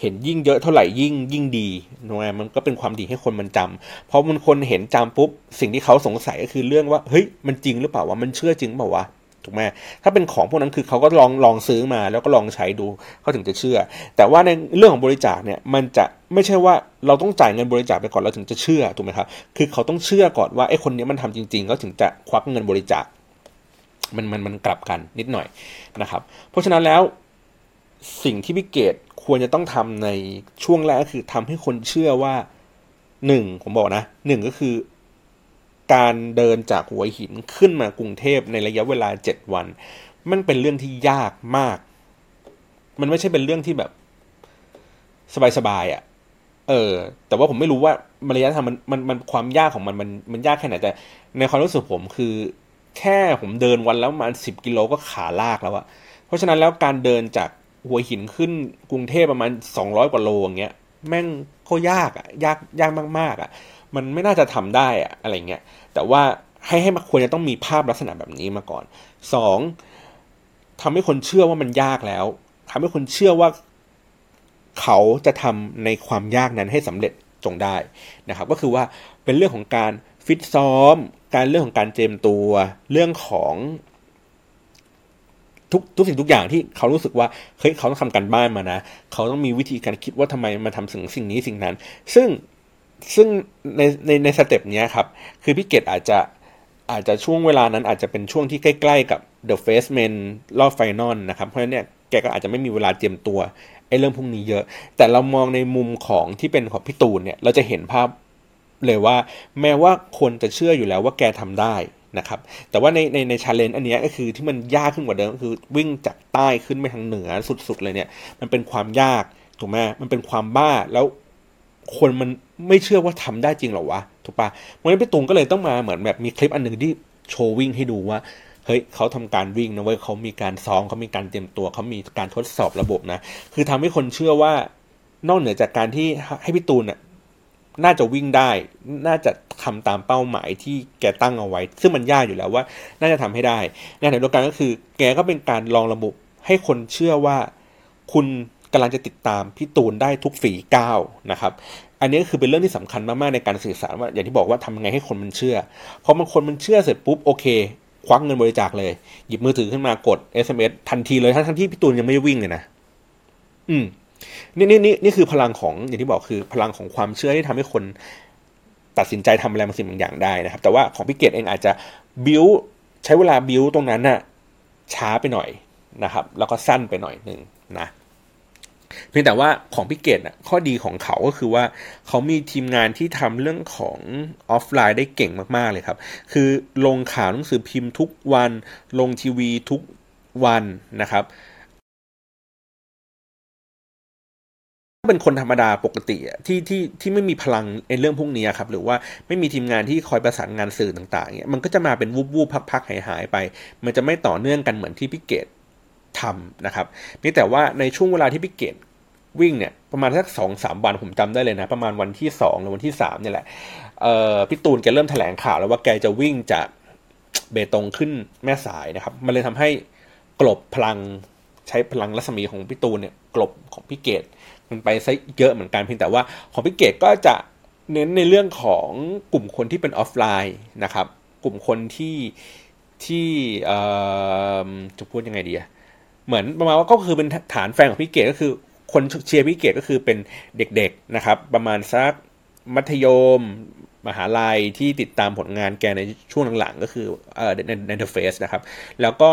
เห็นยิ่งเยอะเท่าไหร่ยิ่งยิ่งดีนะมันก็เป็นความดีให้คนมันจำเพราะมันคนเห็นจำปุ๊บสิ่งที่เขาสงสัยก็คือเรื่องว่าเฮ้ยมันจริงหรือเปล่าวะมันเชื่อจริงเปล่าวะ ถูกไหมถ้าเป็นของพวกนั้นคือเขาก็ลองลองซื้อมาแล้วก็ลองใช้ดูเขาถึงจะเชื่อ แต่ว่าในเรื่องของบริจาคเนี่ยมันจะไม่ใช่ว่าเราต้องจ่ายเงินบริจาคไปก่อนเราถึงจะเชื่อถูกไหมครับคือเขาต้องเชื่อก่อนว่าไอ้คนนี้มันทำจริงๆเขาถึงจะควักเงินบริจาคมันมันมันกลับกันนิดหน่อยนะครับ เพราะฉะนั้นแล้วสิ่งที่พิเกตควรจะต้องทำในช่วงแรกก็คือทำให้คนเชื่อว่าหนึ่งผมบอกนะหนึ่งก็คือ การเดินจากหัวหินขึ้นมากรุงเทพในระยะเวลาเจ็ดวัน มันเป็นเรื่องที่ยากมาก มันไม่ใช่เป็นเรื่องที่แบบ สบายๆอะ่ะ เออ แต่ว่าผมไม่รู้ว่ามารยาทมันมันมันความยากของมันมันมันยากแค่ไหนแต่ในความรู้สึกผมคือ แค่ผมเดินวันแล้วประมาณสิบกิโลก็ขาลากแล้วอะเพราะฉะนั้นแล้วการเดินจากหัวหินขึ้นกรุงเทพประมาณสองร้อยกว่าโลอย่างเงี้ย แม่งก็ยากอะยากยากมากๆอะมันไม่น่าจะทำได้อะอะไรเงี้ยแต่ว่าให้ให้มาควรจะต้องมีภาพลักษณะแบบนี้มาก่อนสองทำให้คนเชื่อว่ามันยากแล้วทำให้คนเชื่อว่าเขาจะทำในความยากนั้นให้สำเร็จจงได้นะครับ ก็คือว่าเป็นเรื่องของการฟิตซ้อม การเรื่องของการเจมตัว เรื่องของ ทุกทุกสิ่งทุกอย่างที่เขารู้สึกว่าเฮ้ยเขาต้องทำการบ้านมานะ เขาต้องมีวิธีการคิดว่าทำไมมาทำสิ่งสิ่งนี้สิ่งนั้น ซึ่งซึ่งในในในสเต็ปนี้ครับ คือพี่เกดอาจจะอาจจะช่วงเวลานั้นอาจจะเป็นช่วงที่ใกล้ ๆ กับ The Face Man รอบไฟนอลนะครับ เพราะฉะนั้นเนี่ยแกก็อาจจะไม่มีเวลาเตรียมตัวไอ้เรื่องพวกนี้เยอะ แต่เรามองในมุมของที่เป็นของพี่ตูนเนี่ย เราจะเห็นภาพเลยว่า แม้ว่าคนจะเชื่ออยู่แล้วว่าแกทำได้ นะครับแต่ว่าในในในชาเลนจ์อันนี้ก็คือที่มันยากขึ้นกว่าเดิมก็คือวิ่งจากใต้ขึ้นไปทางเหนือสุดๆเลยเนี่ย มันเป็นความยากถูกไหมมันเป็นความบ้าแล้วคนมันไม่เชื่อว่าทำได้จริงหรอวะถูกปะวันนี้พี่ตุงก็เลยต้องมาเหมือนแบบมีคลิปอันหนึ่งที่โชว์วิ่งให้ดูว่าเฮ้ยเขาทำการวิ่งนะเว้ยเขามีการซ้อมเขามีการเตรียมตัวเขามีการทดสอบระบบนะ คือทำให้คนเชื่อว่านอกเหนือจากการที่ให้พี่ตูน น่าจะวิ่งได้ น่าจะทำตามเป้าหมายที่แกตั้งเอาไว้ ซึ่งมันยากอยู่แล้วว่า น่าจะทำให้ได้ในขณะเดียวกันก็คือ แกก็เป็นการลองระบบให้คนเชื่อว่าคุณกำลังจะติดตามพี่ตูนได้ทุกฝีก้าวนะครับ อันนี้ก็คือเป็นเรื่องที่สำคัญมากๆในการสื่อสารว่าอย่างที่บอกว่าทำยังไงให้คนมันเชื่อพอมันคนมันเชื่อเสร็จปุ๊บโอเค ควักเงินบริจาคเลย หยิบมือถือขึ้นมากด SMS ทันทีเลยทั้งที่พี่ตูนยังไม่ได้วิ่งเลยนะ อืม นี่นี่นี่นี่คือพลังของอย่างที่บอกคือพลังของความเชื่อที่ทำให้คนตัดสินใจทำอะไรบางสิ่งบางอย่างได้นะครับ แต่ว่าของพี่เกดเองอาจจะบิวใช้เวลาบิวตรงนั้นน่ะช้าไปหน่อยนะครับ แล้วก็สั้นไปหน่อยหนึ่งนะเพียงแต่ว่าของพี่เกดน่ะข้อดีของเขาก็คือว่าเขามีทีมงานที่ทำเรื่องของออฟไลน์ได้เก่งมากๆเลยครับ คือลงข่าวหนังสือพิมพ์ทุกวัน ลงทีวีทุกวันนะครับ เป็นคนธรรมดาปกติที่ที่ที่ไม่มีพลังในเรื่องพวกนี้ครับหรือว่าไม่มีทีมงานที่คอยประสานงานสื่อต่างๆเนี่ยมันก็จะมาเป็นวูบวูบพักๆหายหายไป มันจะไม่ต่อเนื่องกันเหมือนที่พี่เกดทำนะครับนี่แต่ว่าในช่วงเวลาที่พี่เกดวิ่งเนี่ยประมาณสักสองสามวันผมจำได้เลยนะ ประมาณวันที่สองหรือวันที่สามเนี่ยแหละเอ่อพี่ตูนแกเริ่มแถลงข่าวแล้วว่าแกจะวิ่งจากเบตงขึ้นแม่สายนะครับ มันเลยทำให้กลบพลังใช้พลังรัศมีของพี่ตูนเนี่ยกลบของพี่เกด มันไปซะเยอะเหมือนกันเพียงแต่ว่าของพี่เกดก็จะเน้นในเรื่องของกลุ่มคนที่เป็นออฟไลน์นะครับ กลุ่มคนที่ที่จะพูดยังไงดีเหมือนประมาณว่าก็คือเป็นฐานแฟนของพี่เกดก็คือ คนเชียร์พี่เกดก็คือเป็นเด็กๆนะครับ ประมาณสักมัธยม มหาลัยที่ติดตามผลงานแกในช่วงหลังๆ ก็คือเอ่อในในเดอะเฟสนะครับ แล้วก็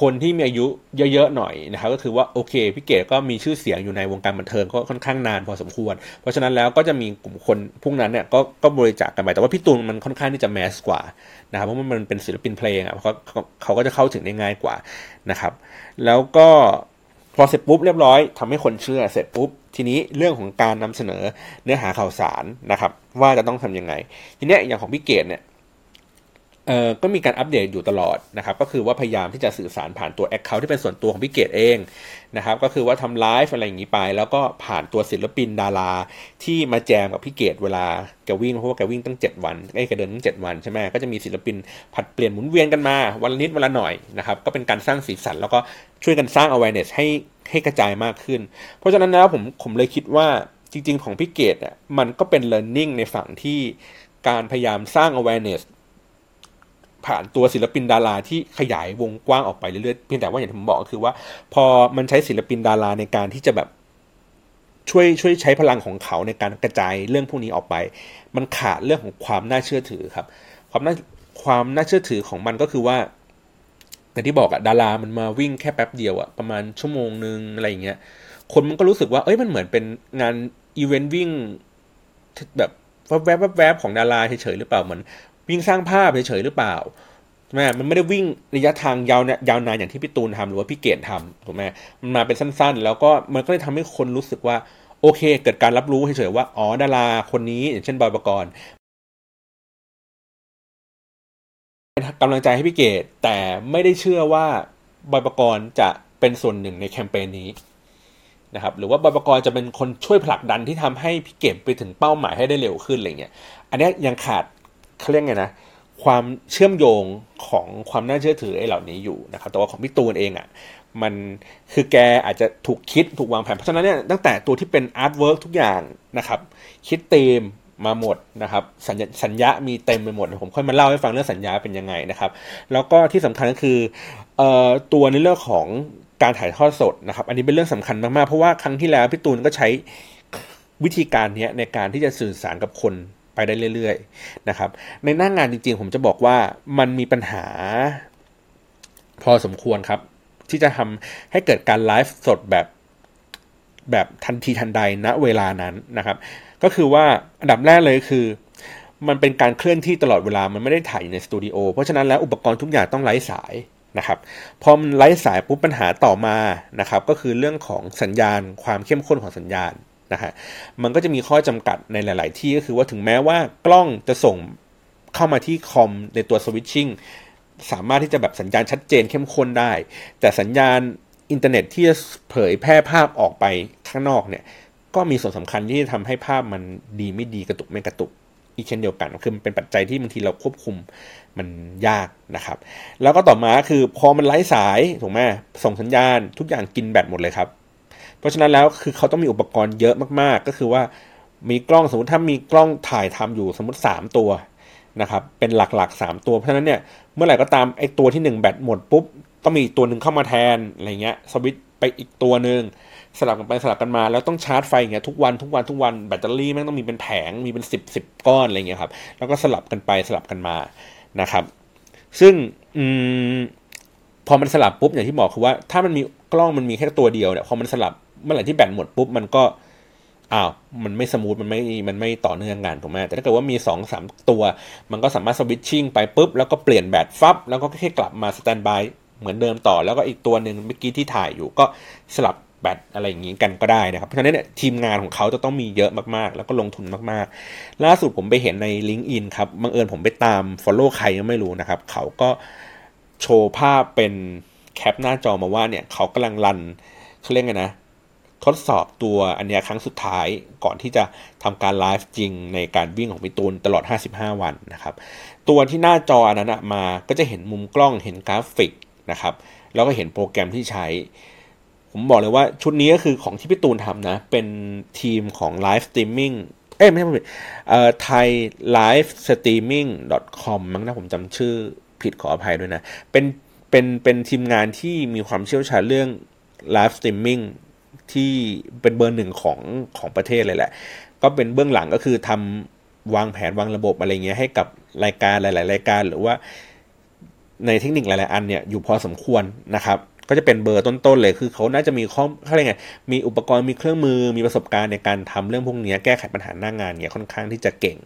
คนที่มีอายุเยอะๆหน่อยนะครับก็คือว่าโอเคพี่เกดก็มีชื่อเสียงอยู่ในวงการบันเทิงก็ค่อนข้างนานพอสมควร เพราะฉะนั้นแล้วก็จะมีกลุ่มคนพวกนั้นเนี่ยก็ก็บริจาคกันไปแต่ว่าพี่ตูนมันค่อนข้างที่จะแมสกว่านะครับเพราะมันเป็นศิลปินเพลงอะเขาเขาก็จะเข้าถึงได้ง่ายกว่านะครับ แล้วก็พอเสร็จปุ๊บเรียบร้อยทำให้คนเชื่อเสร็จปุ๊บทีนี้เรื่องของการนำเสนอเนื้อหาข่าวสารนะครับ ว่าจะต้องทํำยังไง ทีเนี้ยอย่างของพี่เกดเนี่ย เอ่อก็มีการอัปเดตอยู่ตลอดนะครับก็คือว่าพยายามที่จะสื่อสารผ่านตัว Account ที่เป็นส่วนตัวของพี่เกดเองนะครับก็คือว่าทำไลฟ์อะไรอย่างนี้ไป แล้วก็ผ่านตัวศิลปินดารา ที่มาแจมกับพี่เกดเวลาแกวิ่งเพราะว่าแกวิ่งตั้ง 7 วันไอ้แกเดินตั้ง 7 วันใช่ไหมก็จะมีศิลปินผัดเปลี่ยนหมุนเวียนกันมา วันละนิดวันละหน่อยนะครับก็เป็นการสร้างสีสันแล้วก็ช่วยกันสร้าง awareness ให้ให้กระจายมากขึ้น เพราะฉะนั้นแล้วผมผมเลยคิดว่าจริง ๆ ของพี่เกดอะมันก็เป็น learning ในฝั่งที่การพยายามสร้าง awareness ผ่านตัวศิลปินดาราที่ขยายวงกว้างออกไปเรื่อยๆเพียงแต่ว่าอย่างที่ผมบอกก็คือว่า พอมันใช้ศิลปินดาราในการที่จะแบบช่วยช่วยใช้พลังของเขาในการกระจายเรื่องพวกนี้ออกไป มันขาดเรื่องของความน่าเชื่อถือครับ ความน่าความน่าเชื่อถือของมันก็คือว่าอย่างที่บอกอะดารามันมาวิ่งแค่แป๊บเดียวอะประมาณชั่วโมงนึงอะไรอย่างเงี้ยคนมันก็รู้สึกว่าเอ้ยมันเหมือนเป็นงานอีเวนต์วิ่งแบบแวบๆแวบๆของดาราเฉยๆหรือเปล่าเหมือน วิ่งสร้างภาพเฉยๆหรือเปล่าแม่มันไม่ได้วิ่งระยะทางยาวยาวนานอย่างที่พี่ตูนทำหรือว่าพี่เกดทำถูกไหมมันมาเป็นสั้นๆ แล้วก็มันก็เลยทำให้คนรู้สึกว่าโอเค เกิดการรับรู้เฉยๆว่าอ๋อดาราคนนี้ อย่างเช่นบอยปกรณ์กำลังใจให้พี่เกดแต่ไม่ได้เชื่อว่าบอยปกรณ์จะเป็นส่วนหนึ่งในแคมเปญนี้นะครับหรือว่าบอยปกรณ์จะเป็นคนช่วยผลักดันที่ทำให้พี่เกดไปถึงเป้าหมายให้ได้เร็วขึ้นอะไรเงี้ยอันนี้ยังขาด เขาเรียกไงนะความเชื่อมโยงของความน่าเชื่อถือไอ้เหล่านี้อยู่นะครับแต่ว่าของพี่ตูนเองอะ่ะมันคือแกอาจจะถูกคิดถูกวางแผนเพราะฉะนั้นเนี่ยตั้งแต่ตัวที่เป็นอาร์ตเวิร์กทุกอย่างนะครับ คิดเต็มมาหมดนะครับสัญญาสัญญามีเต็มไปหมดผมค่อยมาเล่าให้ฟังเรื่องสัญญาเป็นยังไงนะครับ แล้วก็ที่สำคัญก็คือเอ่อตัวในเรื่องของการถ่ายทอดสดนะครับ อันนี้เป็นเรื่องสำคัญมากๆ เพราะว่าครั้งที่แล้วพี่ตูนก็ใช้วิธีการนี้ในการที่จะสื่อสารกับคน ไปได้เรื่อยๆนะครับ ในหน้างงานจริงๆ ผมจะบอกว่ามันมีปัญหา พอสมควรครับ ที่จะทำให้เกิดการไลฟ์สดแบบแบบทันทีทันใดณเวลานั้นนะครับ ก็คือว่าอันดับแรกเลยคือ มันเป็นการเคลื่อนที่ตลอดเวลามันไม่ได้ถ่ายในสตูดิโอเพราะฉะนั้นแล้วอุปกรณ์ทุกอย่างต้องไร้สายนะครับพอมันไร้สายปุ๊บปัญหาต่อมานะครับ ก็คือเรื่องของสัญญาณ ความเข้มข้นของสัญญาณ นะฮะมันก็จะมีข้อจำกัดในหลาย ๆ ที่ก็คือว่าถึงแม้ว่ากล้องจะส่งเข้ามาที่คอมในตัวสวิตชิ่งสามารถที่จะแบบสัญญาณชัดเจนเข้มข้นได้ แต่สัญญาณอินเทอร์เน็ตที่จะเผยแพร่ภาพออกไปข้างนอกเนี่ยก็มีส่วนสำคัญที่จะทำให้ภาพมันดีไม่ดีกระตุกไม่กระตุกอีกเช่นเดียวกัน คือมันเป็นปัจจัยที่บางทีเราควบคุมมันยากนะครับ แล้วก็ต่อมาคือพอมันไร้สายถูกไหมส่งสัญญาณทุกอย่างกินแบตหมดเลยครับ ราะฉะนั้นแล้วคือเขาต้องมีอุปกรณ์เยอะมากๆ ก็คือว่ามีกล้องสมมติถ้ามีกล้องถ่ายทำอยู่สมมติ 3 ตัวนะครับเป็นหลักๆ 3 ตัวเพราะฉะนั้นเนี่ยเมื่อไหร่ก็ตามไอ้ตัวที่ 1 แบตหมดปุ๊บต้องมีตัวหนึ่งเข้ามาแทนอะไรเงี้ยสวิตไปอีกตัวหนึ่งสลับกันไปสลับกันมาแล้วต้องชาร์จไฟอย่างเงี้ยทุกวันทุกวันทุกวันแบตเตอรี่แม่งต้องมีเป็นแผงมีเป็นสิบสิบก้อนอะไรเงี้ยครับแล้วก็สลับกันไปสลับกันมานะครับ ซึ่งอืมพอมันสลับปุ๊บอย่างที่บอกคือว่าถ้ามันมีกล้องมันมีแค่ตัวเดียวเนี่ยพอมันสลับ เมื่อไหร่ที่แบตหมดปุ๊บมันก็อ้าวมันไม่ smooth มันไม่มันไม่ต่อเนื่องกันถูกไหมแต่ถ้าเกิดว่ามี 2 สามตัว มันก็สามารถ switching ไปปุ๊บแล้วก็เปลี่ยนแบตปั๊บแล้วก็แค่กลับมา standby เหมือนเดิมต่อแล้วก็อีกตัวหนึ่งเมื่อกี้ที่ถ่ายอยู่ก็สลับแบตอะไรอย่างนี้กันก็ได้นะครับ เพราะฉะนั้นเนี่ยทีมงานของเขาจะต้องมีเยอะมากๆ แล้วก็ลงทุนมากๆ ล่าสุดผมไปเห็นใน l i n k ์อินครับบังเอิญผมไปตาม follow ใครก็ไม่รู้นะครับ เขาก็โชว์ภาพเป็น cap หน้าจอมาว่าเนี่ยเขากำลัง run เขาเรียกไงนะ ทดสอบตัวอันนี้ครั้งสุดท้ายก่อนที่จะทำการไลฟ์จริงในการวิ่งของพี่ตูนตลอด 55 วันนะครับตัวที่หน้าจออันนั้นมาก็จะเห็นมุมกล้องเห็นกราฟิกนะครับแล้วก็เห็นโปรแกรมที่ใช้ ผมบอกเลยว่าชุดนี้ก็คือของที่พี่ตูนทำนะ เป็นทีมของ live streaming เอ้ไม่ใช่เอ่อไทยlivestreaming .com มั้งนะผมจำชื่อผิดขออภัยด้วยนะ เป็นเป็นเป็นทีมงานที่มีความเชี่ยวชาญเรื่อง live streaming ที่เป็นเบอร์หนึ่งของของประเทศเลยแหละ ก็เป็นเบื้องหลังก็คือทำวางแผนวางระบบอะไรเงี้ยให้กับรายการหลาย ๆ รายการหรือว่าในเทคนิคหลาย ๆ อันเนี่ยอยู่พอสมควรนะครับ ก็จะเป็นเบอร์ต้น ๆ เลยคือเขาน่าจะมีข้อเขาเรียกไงมีอุปกรณ์มีเครื่องมือมีประสบการณ์ในการทำเรื่องพวกนี้แก้ไขปัญหาหน้างงานเนี่ยค่อนข้างที่จะเก่ง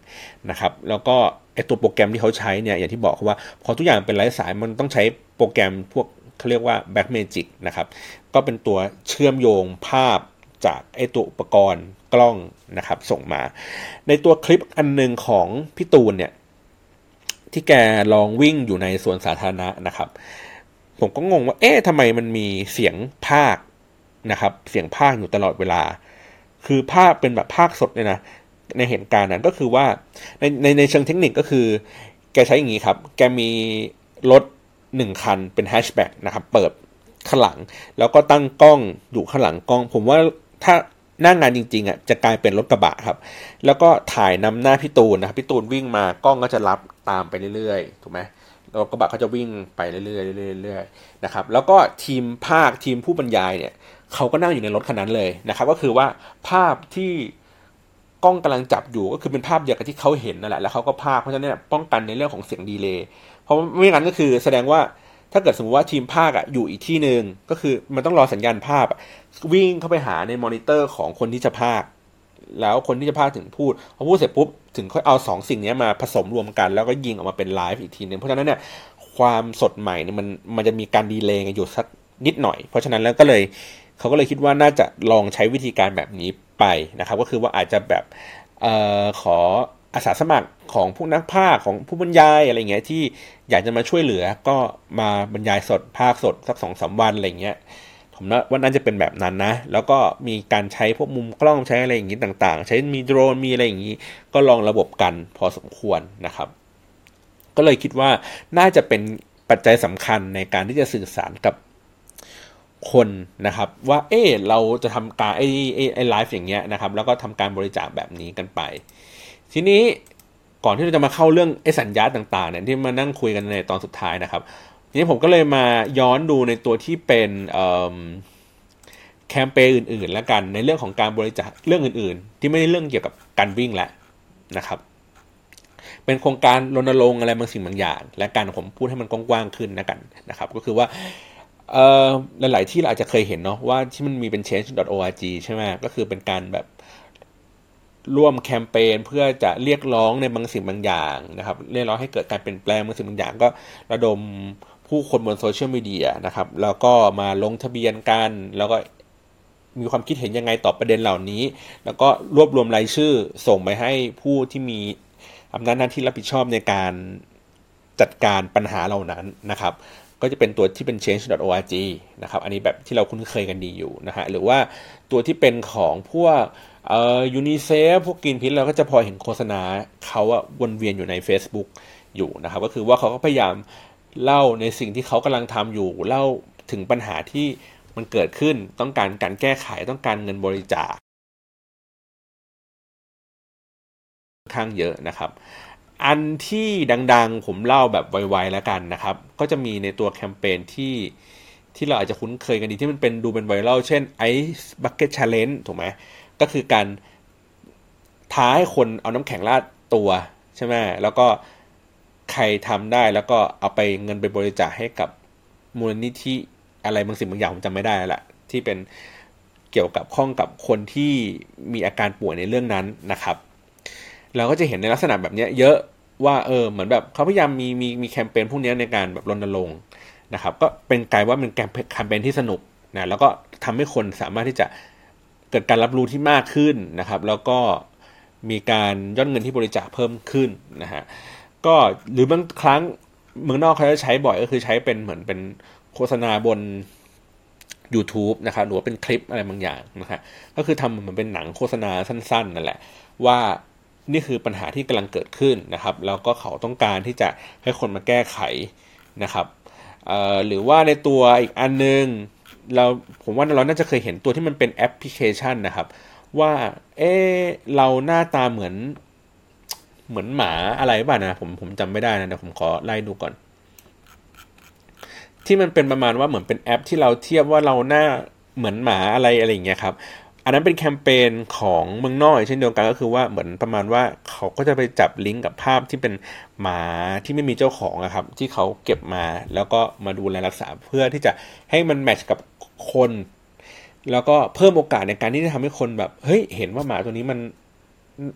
นะครับ แล้วก็ไอตัวโปรแกรมที่เขาใช้เนี่ยอย่างที่บอกว่าพอทุกอย่างเป็นไร้สายมันต้องใช้โปรแกรมพวก เขาเรียกว่า Backmagic นะครับ ก็เป็นตัวเชื่อมโยงภาพจากไอตัวอุปกรณ์กล้องนะครับ ส่งมา ในตัวคลิปอันหนึ่งของพี่ตูนเนี่ยที่แกลองวิ่งอยู่ในสวนสาธารณะนะครับ ผมก็งงว่า เอ๊ะทำไมมันมีเสียงภาคนะครับ เสียงภาคอยู่ตลอดเวลา คือภาคเป็นแบบภาคสดเลยนะ ในเหตุการณ์นั้นก็คือว่าในในในเชิงเทคนิคก็คือ แกใช้อย่างนี้ครับ แกมีรถ หนึ่งคันเป็นแฮชแบ็กนะครับ เปิดข้างหลัง แล้วก็ตั้งกล้องอยู่ข้างหลังกล้อง ผมว่าถ้าหน้างงานจริงๆอะจะกลายเป็นรถกระบะครับ แล้วก็ถ่ายนำหน้าพี่ตูนนะครับพี่ตูนวิ่งมากล้องก็จะรับตามไปเรื่อยๆ ถูกไหมแล้วกระบะเขาจะวิ่งไปเรื่อยๆเรื่อยๆนะครับ แล้วก็ทีมพากย์ทีมผู้บรรยายเนี่ยเขาก็นั่งอยู่ในรถคันนั้นเลยนะครับ ก็คือว่าภาพที่กล้องกำลังจับอยู่ก็คือเป็นภาพเดียวกับที่เขาเห็นนั่นแหละแล้วเขาก็พากย์เพราะฉะนั้นเนี่ยป้องกันในเรื่องของเสียง delay เพราะไม่งั้นก็คือแสดงว่าถ้าเกิดสมมติว่าทีมพากย์อะอยู่อีกที่หนึ่งก็คือมันต้องรอสัญญาณภาพวิ่งเข้าไปหาในมอนิเตอร์ของคนที่จะพากย์ แล้วคนที่จะพากย์ถึงพูดพอพูดเสร็จปุ๊บถึงค่อยเอาสองสิ่งนี้มาผสมรวมกัน แล้วก็ยิงออกมาเป็นไลฟ์อีกทีหนึ่งเพราะฉะนั้นเนี่ยความสดใหม่เนี่ยมันมันจะมีการดีเลย์อยู่สักนิดหน่อย เพราะฉะนั้นแล้วก็เลยเขาก็เลยคิดว่าน่าจะลองใช้วิธีการแบบนี้ไปนะครับ ก็คือว่าอาจจะแบบเออขอ อาสาสมัครของผู้นักภาคของผู้บรรยายอะไรเงี้ยที่อยากจะมาช่วยเหลือก็มาบรรยายสดภาคสดสักสองสาวันอะไรเงี้ยผมว่าน่าจะเป็นแบบนั้นนะ แล้วก็มีการใช้พวกมุมกล้องใช้อะไรอย่างนี้ต่างๆ ใช้มีโดรนมีอะไรอย่างนี้ ก็ลองระบบกันพอสมควรนะครับ ก็เลยคิดว่าน่าจะเป็นปัจจัยสำคัญในการที่จะสื่อสารกับคนนะครับว่าเออเราจะทำการไอ้ไอ้ไลฟ์อย่างเงี้ยนะครับ แล้วก็ทำการบริจาคแบบนี้กันไป ทีนี้ก่อนที่เราจะมาเข้าเรื่องไอ้สัญญาต่างๆเนี่ยที่มานั่งคุยกันในตอนสุดท้ายนะครับทีนี้ผมก็เลยมาย้อนดูในตัวที่เป็นแคมเปญอื่นๆ แล้วกันในเรื่องของการบริจาคเรื่องอื่นๆ ที่ไม่ได้เรื่องเกี่ยวกับการวิ่งแหละนะครับ เป็นโครงการรณรงค์อะไรบางสิ่งบางอย่าง และการผมพูดให้มันกว้างๆขึ้นนะกันนะครับ ก็คือว่าหลายๆที่เราอาจจะเคยเห็นเนาะว่าที่มันมีเป็น change.org ใช่ไหมก็คือเป็นการแบบ ร่วมแคมเปญเพื่อจะเรียกร้องในบางสิ่งบางอย่างนะครับ เรียกร้องให้เกิดการเปลี่ยนแปลงบางสิ่งบางอย่างก็ระดมผู้คนบนโซเชียลมีเดียนะครับ แล้วก็มาลงทะเบียนกัน แล้วก็มีความคิดเห็นยังไงต่อประเด็นเหล่านี้ แล้วก็รวบรวมรายชื่อส่งไปให้ผู้ที่มีอำนาจหน้าที่รับผิดชอบในการจัดการปัญหาเหล่านั้นนะครับ ก็จะเป็นตัวที่เป็น change.org นะครับ อันนี้แบบที่เราคุ้นเคยกันดีอยู่นะฮะ หรือว่าตัวที่เป็นของพวกเอ่อยูนิเซฟพวกกินพิษเราก็จะพอเห็นโฆษณาเขาอะวนเวียนอยู่ใน Facebook อยู่นะครับ ก็คือว่าเขาก็พยายามเล่าในสิ่งที่เขากำลังทำอยู่ เล่าถึงปัญหาที่มันเกิดขึ้นต้องการการแก้ไขต้องการเงินบริจาคข้างเยอะนะครับ อันที่ดังๆ ผมเล่าแบบไวๆแล้วกันนะครับ ก็จะมีในตัวแคมเปญที่ที่เราอาจจะคุ้นเคยกันดีที่มันเป็นดูเป็นไวรัลเช่น Ice Bucket Challenge ถูกไหม ก็คือการท้าให้คนเอาน้ำแข็งราดตัวใช่ไหมแล้วก็ใครทำได้แล้วก็เอาไปเงินไปบริจาคให้กับมูลนิธิอะไรบางสิ่งบางอย่างผมจำไม่ได้แล้วละที่เป็นเกี่ยวกับข้องกับคนที่มีอาการป่วยในเรื่องนั้นนะครับ เราก็จะเห็นในลักษณะแบบนี้เยอะว่าเออเหมือนแบบเขาพยายามมีมีมีแคมเปญพวกนี้ในการแบบรณรงค์นะครับ ก็เป็นกลายว่าเป็นแคมเปญที่สนุกนะแล้วก็ทำให้คนสามารถที่จะ เกิดการรับรู้ที่มากขึ้นนะครับ แล้วก็มีการยอดเงินที่บริจาคเพิ่มขึ้นนะฮะก็หรือบางครั้งเมืองนอกเขาจะใช้บ่อยก็คือใช้เป็นเหมือนเป็นโฆษณาบน YouTube นะครับหรือว่าเป็นคลิปอะไรบางอย่างนะฮะก็คือทำเหมือนเป็นหนังโฆษณาสั้นๆนั่นแหละ ว่านี่คือปัญหาที่กำลังเกิดขึ้นนะครับ แล้วก็เขาต้องการที่จะให้คนมาแก้ไขนะครับหรือว่าในตัวอีกอันนึง เราผมว่าเราน่าจะเคยเห็นตัวที่มันเป็นแอปพลิเคชันนะครับ ว่าเออเราหน้าตาเหมือน เหมือนหมาอะไรบ้างนะผมผมจำไม่ได้นะเดี๋ยวผมขอไล่ดูก่อน ที่มันเป็นประมาณว่าเหมือนเป็นแอปที่เราเทียบว่าเราหน้าเหมือนหมาอะไรอะไรอย่างเงี้ยครับ อันนั้นเป็นแคมเปญของเมืองนอกเช่นเดียวกันก็คือว่าเหมือนประมาณว่าเขาก็จะไปจับลิงก์กับภาพที่เป็นหมาที่ไม่มีเจ้าของอะครับ ที่เขาเก็บมาแล้วก็มาดูแลรักษาเพื่อที่จะให้มันแมทช์กับคน แล้วก็เพิ่มโอกาสในการที่จะทำให้คนแบบเฮ้ยเห็นว่าหมาตัวนี้มัน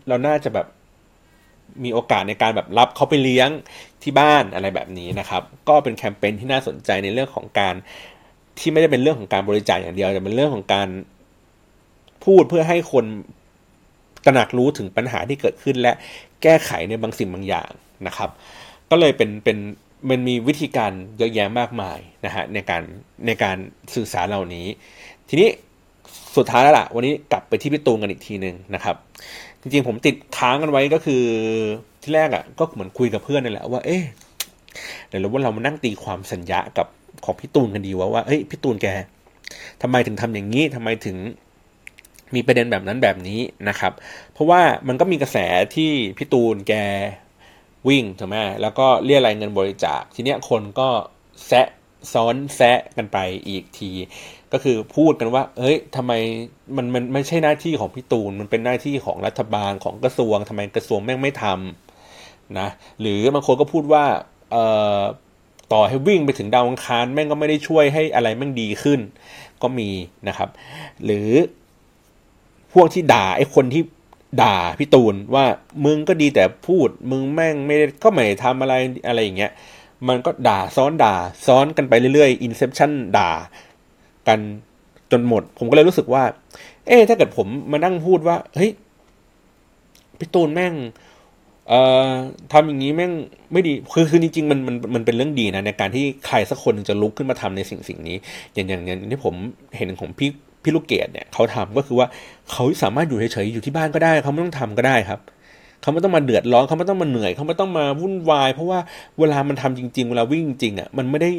เราน่าจะแบบมีโอกาสในการแบบรับเขาไปเลี้ยงที่บ้านอะไรแบบนี้นะครับ ก็เป็นแคมเปญที่น่าสนใจในเรื่องของการที่ไม่ได้เป็นเรื่องของการบริจาคอย่างเดียวแต่เป็นเรื่องของการ พูดเพื่อให้คนตระหนักรู้ถึงปัญหาที่เกิดขึ้น และแก้ไขในบางสิ่งบางอย่างนะครับ ก็เลยเป็นเป็นมันมีวิธีการเยอะแยะมากมายนะฮะในการในการสื่อสารเหล่านี้ ทีนี้สุดท้ายแล้วล่ะ วันนี้กลับไปที่พี่ตูนกันอีกทีหนึ่งนะครับ จริงๆผมติดค้างกันไว้ก็คือที่แรกอะ่ะก็เหมือนคุยกับเพื่อนนี่แหละว่าเอ๊ะเดี๋ยวเราว่าเรามานั่งตีความสัญญากับของพี่ตูนกันดีว่าว่าเอ้ยพี่ตูนแกทำไมถึงทำอย่างนี้ทำไมถึง มีประเด็นแบบนั้นแบบนี้นะครับ เพราะว่ามันก็มีกระแสที่พี่ตูนแกวิ่งถูกไหมแล้วก็เรียรายเงินบริจาค ทีเนี้ยคนก็แซะซ้อนแซะกันไปอีกที ก็คือพูดกันว่า เฮ้ยทำไมมันมันไม่ใช่หน้าที่ของพี่ตูน มันเป็นหน้าที่ของรัฐบาลของกระทรวงทำไมกระทรวงแม่งไม่ทำนะ หรือบางคนก็พูดว่าเอ่อต่อให้วิ่งไปถึงดาวอังคารแม่งก็ไม่ได้ช่วยให้อะไรแม่งดีขึ้น ก็มีนะครับ หรือ พวกที่ด่าไอ้คนที่ด่าพี่ตูนว่ามึงก็ดีแต่พูดมึงแม่งไม่ก็ไม่ทำอะไรอะไรอย่างเงี้ยมันก็ด่าซ้อนด่าซ้อนกันไปเรื่อยๆอินเซปชั่นด่ากันจนหมด ผมก็เลยรู้สึกว่า เอ๊ถ้าเกิดผมมานั่งพูดว่า เฮ้ยพี่ตูนแม่ง เอ่อทำอย่างนี้แม่งไม่ดีคือคือจริงๆมันมันมันเป็นเรื่องดีนะในการที่ใครสักคนจะลุกขึ้นมาทำในสิ่งสิ่งนี้ อย่างอย่างอย่างที่ผมเห็นของพี่ พี่ลูกเกดเนี่ยเขาทำก็คือว่าเขาสามารถอยู่เฉยๆอยู่ที่บ้านก็ได้ เขาไม่ต้องทำก็ได้ครับ เขาไม่ต้องมาเดือดร้อนเขาไม่ต้องมาเหนื่อย เขาไม่ต้องมาวุ่นวาย เพราะว่าเวลามันทำจริง ๆ เวลาวิ่งจริงอะมันไม่ได้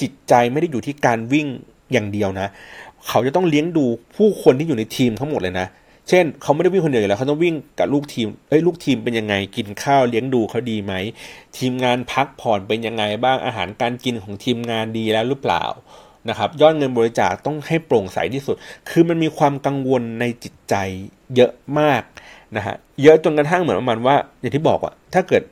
จิตใจไม่ได้อยู่ที่การวิ่งอย่างเดียวนะ เขาจะต้องเลี้ยงดูผู้คนที่อยู่ในทีมทั้งหมดเลยนะเช่นเขาไม่ได้วิ่งคนเดียวอยู่แล้วเขาต้องวิ่งกับลูกทีม เอ้ยลูกทีมเป็นยังไงกินข้าวเลี้ยงดูเขาดีไหมทีมงานพักผ่อนเป็นยังไงบ้างอาหารการกินของทีมงานดีแล้วหรือเปล่า นะครับยอดเงินบริจาคต้องให้โปร่งใสที่สุด คือมันมีความกังวลในจิตใจเยอะมากนะฮะเยอะจนกระทั่งเหมือนประมาณว่า อย่างที่บอกอะถ้าเกิด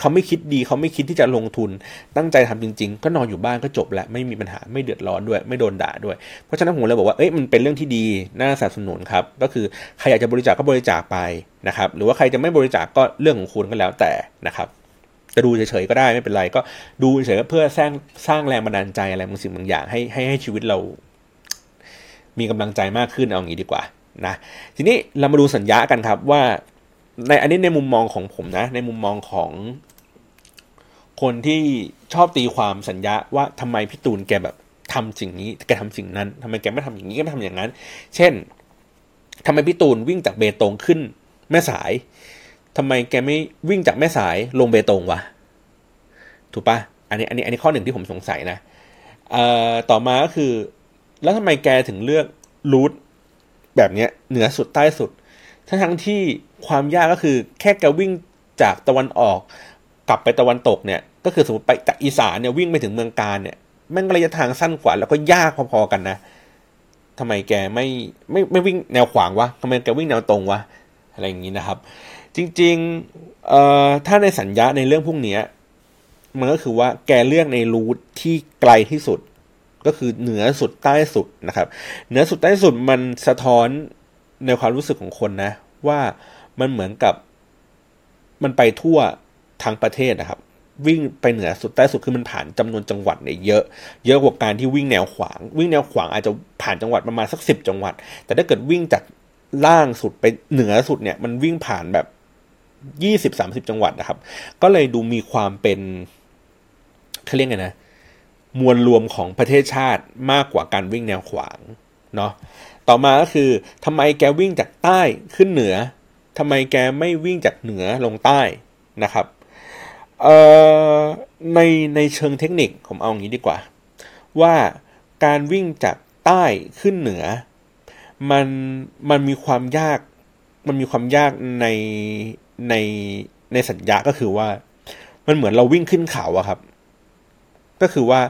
เขาไม่คิดดีเขาไม่คิดที่จะลงทุนตั้งใจทำจริง ๆ ก็นอนอยู่บ้านก็จบแล้วไม่มีปัญหาไม่เดือดร้อนด้วย ไม่โดนด่าด้วย เพราะฉะนั้นผมเลยบอกว่าเอ้ยมันเป็นเรื่องที่ดีน่าสนับสนุนครับก็คือใครอยากจะบริจาคก็บริจาคไปนะครับหรือว่าใครจะไม่บริจาคก็เรื่องของคุณก็แล้วแต่นะครับ จะดูเฉยๆก็ได้ไม่เป็นไรก็ดูเฉยๆเพื่อสร้างสร้างแรงบันดาลใจอะไรบางสิ่งบางอย่างให้ให้ให้ชีวิตเรา มีกำลังใจมากขึ้นเอาอย่างนี้ดีกว่านะทีนี้เรามาดูสัญญากันครับว่า ในอันนี้ในมุมมองของผมนะ ในมุมมองของคนที่ชอบตีความสัญญาว่าทำไมพี่ตูนแกแบบทำสิ่งนี้แกทำสิ่งนั้นทำไมแกไม่ทำอย่างนี้แกไม่ทำอย่างนั้น เช่นทำไมพี่ตูนวิ่งจากเบตงขึ้นแม่สาย ทำไมแกไม่วิ่งจากแม่สายลงเบตงวะ ถูกปะอันนี้อันนี้อันนี้ข้อหนึ่งที่ผมสงสัยนะเอ่อต่อมาก็คือ แล้วทำไมแกถึงเลือกรูทแบบเนี้ยเหนือสุดใต้สุด ทั้งทั้งที่ความยากก็คือแค่แกวิ่งจากตะวันออก กลับไปตะวันตกเนี่ย ก็คือสมมติไปจากอีสานเนี่ยวิ่งไปถึงเมืองการเนี่ยแม่งระยะทางสั้นกว่า แล้วก็ยากพอๆกันนะทำไมแกไม่ไม่ไม่วิ่งแนวขวางวะทำไมแกวิ่งแนวตรงวะอะไรอย่างนี้นะครับ จริงๆเอ่อถ้าในสัญญาในเรื่องพวกนี้มันก็คือว่าแกเลือกในรูทที่ไกลที่สุด ก็คือเหนือสุดใต้สุดนะครับ เหนือสุดใต้สุดมันสะท้อนในความรู้สึกของคนนะ ว่ามันเหมือนกับมันไปทั่วทั้งประเทศนะครับ วิ่งไปเหนือสุดใต้สุดคือมันผ่านจำนวนจังหวัดเนี่ยเยอะ เยอะกว่าการที่วิ่งแนวขวาง วิ่งแนวขวางอาจจะผ่านจังหวัดประมาณสักสิบจังหวัด แต่ถ้าเกิดวิ่งจากล่างสุดไปเหนือสุดเนี่ยมันวิ่งผ่านแบบ ยี่สิบสามสิบจังหวัดนะครับ ก็เลยดูมีความเป็นเขาเรียกไงนะ มวลรวมของประเทศชาติมากกว่าการวิ่งแนวขวางเนาะต่อมาก็คือทำไมแกวิ่งจากใต้ขึ้นเหนือทำไมแกไม่วิ่งจากเหนือลงใต้นะครับในในเชิงเทคนิคผมเอาอย่างนี้ดีกว่า ว่าการวิ่งจากใต้ขึ้นเหนือ มันมันมีความยากมันมีความยากใน ในในสัญญาก็คือว่า มันเหมือนเราวิ่งขึ้นเขาอะครับ ก็คือว่า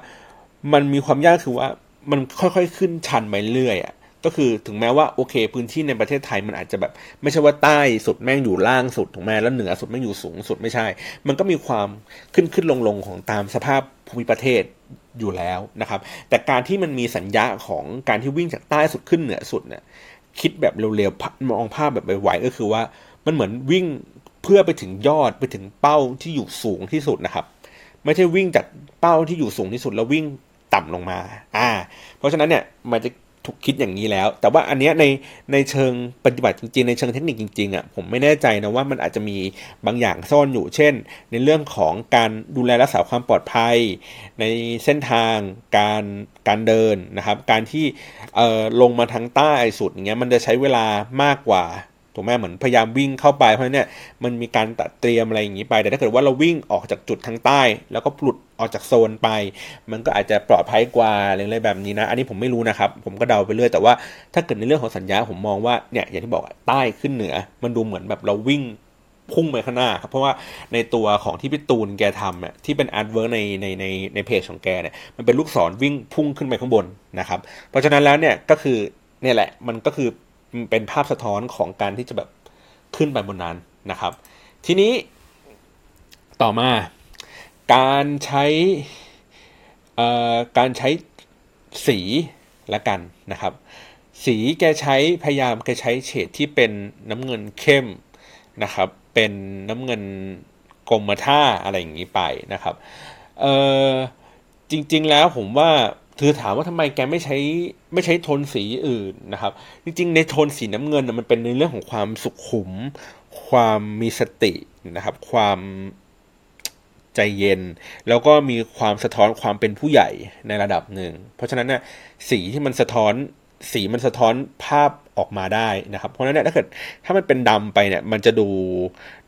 มันมีความยากคือว่ามันค่อยๆขึ้นชันไปเรื่อยอะก็คือถึงแม้ว่าโอเค พื้นที่ในประเทศไทยมันอาจจะแบบ ไม่ใช่ว่าใต้สุดแม่งอยู่ล่างสุดถูกไหมแล้วเหนือสุดแม่งอยู่สูงสุดไม่ใช่ มันก็มีความขึ้นขึ้นลงลงของตามสภาพภูมิประเทศอยู่แล้วนะครับ แต่การที่มันมีสัญญาของการที่วิ่งจากใต้สุดขึ้นเหนือสุดเนี่ยคิดแบบเร็วๆมองภาพแบบไวๆก็คือว่ามันเหมือนวิ่ง เพื่อไปถึงยอดไปถึงเป้าที่อยู่สูงที่สุดนะครับ ไม่ใช่วิ่งจากเป้าที่อยู่สูงที่สุดแล้ววิ่งต่ำลงมา อ่า เพราะฉะนั้นเนี่ยมันจะถูกคิดอย่างนี้แล้ว แต่ว่าอันเนี้ยในในเชิงปฏิบัติจริงๆ ในเชิงเทคนิคจริงๆอะผมไม่แน่ใจนะว่ามันอาจจะมีบางอย่างซ่อนอยู่ เช่น ในเรื่องของการดูแลรักษาความปลอดภัย ในเส้นทางการการเดินนะครับ การที่เอ่อลงมาทางใต้สุดอย่างเงี้ยมันจะใช้เวลามากกว่า ถูกไหมเหมือนพยายามวิ่งเข้าไปเพราะเนี่ยมันมีการตัดเตรียมอะไรอย่างนี้ไป แต่ถ้าเกิดว่าเราวิ่งออกจากจุดทางใต้ แล้วก็หลุดออกจากโซนไป มันก็อาจจะปลอดภัยกว่าอะไรแบบนี้นะ อันนี้ผมไม่รู้นะครับ ผมก็เดาไปเรื่อยแต่ว่าถ้าเกิดในเรื่องของสัญญาผมมองว่าเนี่ยอย่างที่บอกใต้ขึ้นเหนือ มันดูเหมือนแบบเราวิ่งพุ่งไปข้างหน้าครับเพราะว่าในตัวของที่พี่ตูนแกทำเนี่ยที่เป็น artwork ในในในในเพจของแกเนี่ยมันเป็นลูกศรวิ่งพุ่งขึ้นไปข้างบนนะครับ เพราะฉะนั้นแล้วเนี่ยก็คือเนี่ยแหละมันก็คือ เป็นภาพสะท้อนของการที่จะแบบขึ้นไปบนนั้นนะครับ ทีนี้ต่อมาการใช้การใช้สีละกันนะครับ สีแกใช้พยายามแกใช้เฉดที่เป็นน้ำเงินเข้มนะครับ เป็นน้ำเงินกรมท่าอะไรอย่างนี้ไปนะครับเออจริงๆแล้วผมว่า คือถามว่าทำไมแกไม่ใช้ไม่ใช้โทนสีอื่นนะครับ จริงๆ ในโทนสีน้ำเงินมันเป็นในเรื่องของความสุขุม ความมีสตินะครับ ความใจเย็น แล้วก็มีความสะท้อนความเป็นผู้ใหญ่ในระดับหนึ่ง เพราะฉะนั้นเนี่ยสีที่มันสะท้อนสีมันสะท้อนภาพออกมาได้นะครับ เพราะฉะนั้นเนี่ยถ้าเกิดถ้ามันเป็นดำไปเนี่ย มันจะดู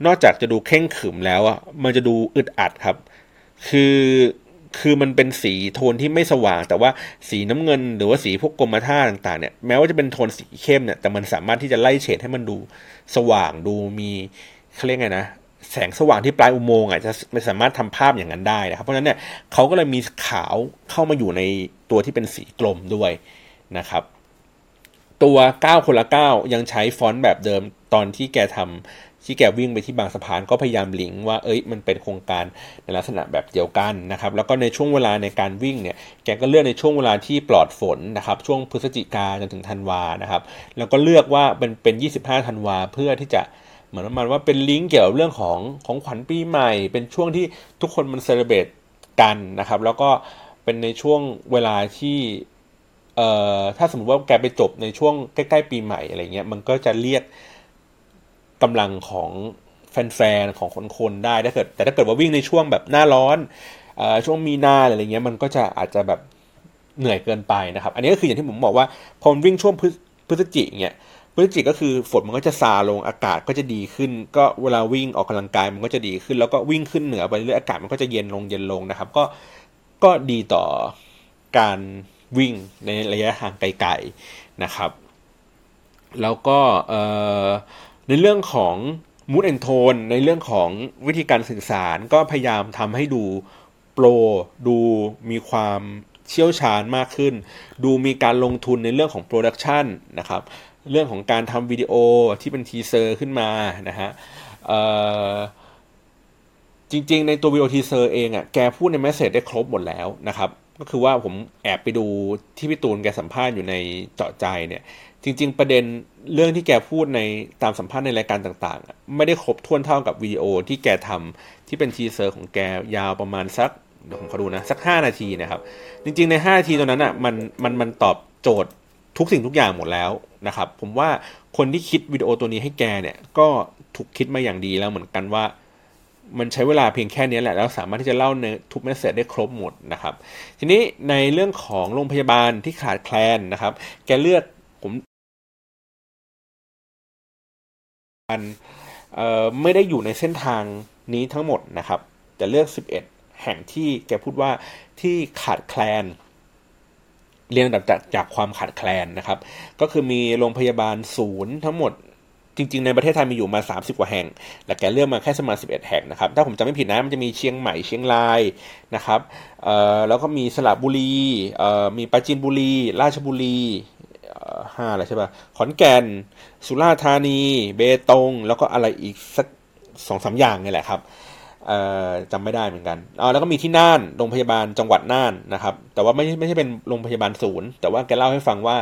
นอกจากจะดูเข่งขึมแล้วอะมันจะดูอึดอัดครับ คือ คือมันเป็นสีโทนที่ไม่สว่าง แต่ว่าสีน้ำเงินหรือว่าสีพวกกรมท่าต่างๆเนี่ยแม้ว่าจะเป็นโทนสีเข้มเนี่ยแต่มันสามารถที่จะไล่เฉดให้มันดูสว่างดูมีเขาเรียกไงนะแสงสว่างที่ปลายอุโมงค์อะจะไม่สามารถทำภาพอย่างนั้นได้นะครับเพราะฉะนั้นเนี่ยเขาก็เลยมีขาวเข้ามาอยู่ในตัวที่เป็นสีกลมด้วยนะครับ ตัว 9 คนละ 9 ยังใช้ฟอนต์แบบเดิมตอนที่แกทำที่แกวิ่งไปที่บางสะพานก็พยายามลิงก์ว่าเอ้ยมันเป็นโครงการในลักษณะแบบเดียวกันนะครับแล้วก็ในช่วงเวลาในการวิ่งเนี่ยแกก็เลือกในช่วงเวลาที่ปลอดฝนนะครับช่วงพฤศจิกาจนถึงธันวานะครับแล้วก็เลือกว่าเป็นเป็น 25 ธันวาเพื่อที่จะเหมือนประมาณว่าเป็นลิงก์เกี่ยวกับเรื่องของของขวัญปีใหม่ เป็นช่วงที่ทุกคนมันเซเลบรตกันนะครับแล้วก็เป็นในช่วงเวลาที่ เอ่อถ้าสมมติว่าแกไปจบในช่วงใกล้ๆปีใหม่อะไรเงี้ยมันก็จะเรียกกำลังของแฟนๆของคนๆได้ถ้าเกิด แต่ถ้าเกิดว่าวิ่งในช่วงแบบหน้าร้อนเอ่อช่วงมีนาอะไรเงี้ยมันก็จะอาจจะแบบเหนื่อยเกินไปนะครับ อันนี้ก็คืออย่างที่ผมบอกว่าพอวิ่งช่วงพฤศจิกเงี้ยพฤศจิกก็คือฝนมันก็จะซาลงอากาศก็จะดีขึ้น ก็เวลาวิ่งออกกำลังกายมันก็จะดีขึ้น แล้วก็วิ่งขึ้นเหนือไปเรื่อยอากาศมันก็จะเย็นลงเย็นลงนะครับ ก็ก็ดีต่อการ วิ่งในระยะทางไกลๆนะครับ แล้วก็ในเรื่องของ mood and tone ในเรื่องของวิธีการสื่อสารก็พยายามทำให้ดูโปรดูมีความเชี่ยวชาญมากขึ้น ดูมีการลงทุนในเรื่องของ production นะครับ เรื่องของการทำวิดีโอที่เป็น teaser ขึ้นมานะฮะจริงๆ ในตัววิดีโอ teaser เองอะแกพูดใน message ได้ครบหมดแล้วนะครับ ก็คือว่าผมแอบไปดูที่พี่ตูนแกสัมภาษณ์อยู่ในเจาะใจเนี่ย จริง ๆ ประเด็นเรื่องที่แกพูดในตามสัมภาษณ์ในรายการต่างๆ ไม่ได้ครบถ้วนเท่ากับวิดีโอที่แกทำที่เป็นทีเซอร์ของแกยาวประมาณสักเดี๋ยวผมขอดูนะ สัก 5 นาทีนะครับ จริง ๆ ใน 5 นาทีตรงนั้นอะมันมันมันตอบโจทย์ทุกสิ่งทุกอย่างหมดแล้วนะครับ ผมว่าคนที่คิดวิดีโอตัวนี้ให้แกเนี่ยก็ถูกคิดมาอย่างดีแล้วเหมือนกันว่า มันใช้เวลาเพียงแค่นี้แหละแล้วสามารถที่จะเล่าในทุกเมสเซจได้ครบหมดนะครับ ทีนี้ในเรื่องของโรงพยาบาลที่ขาดแคลนนะครับ แกเลือกผมไม่ได้อยู่ในเส้นทางนี้ทั้งหมดนะครับ แต่เลือก 11 แห่งที่แกพูดว่าที่ขาดแคลนเรียงดับจากจากความขาดแคลนนะครับ ก็คือมีโรงพยาบาลศูนย์ทั้งหมด จริง ๆ ในประเทศไทยมีอยู่มา 30 กว่าแห่ง แต่แกเลือกมาแค่สมา11 แห่งนะครับ ถ้าผมจำไม่ผิดนะ มันจะมีเชียงใหม่ เชียงรายนะครับแล้วก็มีสระบุรีมีปราจีนบุรี ราชบุรี ห้าอะไรใช่ป่ะ ขอนแก่น สุราษฎร์ธานี เบตง แล้วก็อะไรอีกสักสองสาอย่างนี่แหละครับจำไม่ได้เหมือนกันอ๋อแล้วก็มีที่น่าน โรงพยาบาลจังหวัดน่านนะครับ แต่ว่าไม่ไม่ใช่เป็นโรงพยาบาลศูนย์ แต่ว่าแกเล่าให้ฟังว่า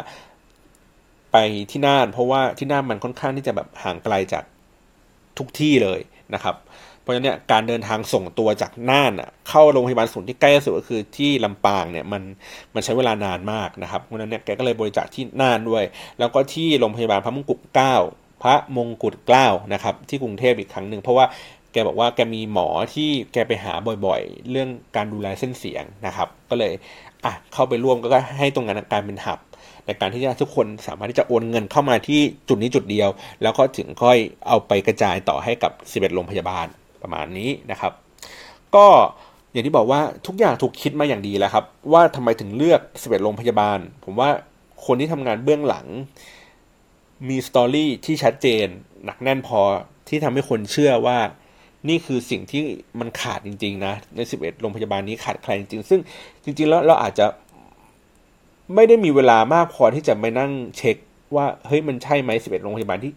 ไปที่น่าน เพราะว่าที่น่านมันค่อนข้างที่จะแบบห่างไกลจากทุกที่เลยนะครับ เพราะฉะนั้นเนี่ยการเดินทางส่งตัวจากน่านเข้าโรงพยาบาลศูนย์ที่ใกล้ที่สุดก็คือที่ลำปางเนี่ยมันมันใช้เวลานานมากนะครับเพราะฉะนั้นเนี่ยแกก็เลยบริจาคที่น่านด้วย แล้วก็ที่โรงพยาบาลพระมงกุฎเกล้าพระมงกุฎเกล้านะครับ ที่กรุงเทพอีกครั้งหนึ่งเพราะว่าแกบอกว่าแกมีหมอที่แกไปหาบ่อยๆ เรื่องการดูแลเส้นเสียงนะครับ ก็เลยอะเข้าไปร่วมก็ให้ตรงนั้นกลายเป็นหับ ในการที่จะทุกคนสามารถที่จะโอนเงินเข้ามาที่จุดนี้จุดเดียว แล้วก็ถึงค่อยเอาไปกระจายต่อให้กับ 11 โรงพยาบาลประมาณนี้นะครับ ก็อย่างที่บอกว่าทุกอย่างถูกคิดมาอย่างดีแล้วครับ ว่าทำไมถึงเลือก 11 โรงพยาบาล ผมว่าคนที่ทำงานเบื้องหลัง มีสตอรี่ที่ชัดเจน หนักแน่นพอที่ทำให้คนเชื่อว่านี่คือสิ่งที่มันขาดจริง ๆ นะ ใน 11 โรงพยาบาลนี้ขาดใครจริงๆซึ่งจริง ๆ แล้วเราอาจจะ ไม่ได้มีเวลามากพอที่จะไปนั่งเช็คว่าเฮ้ยมันใช่ไหม11โรงพยาบาลที่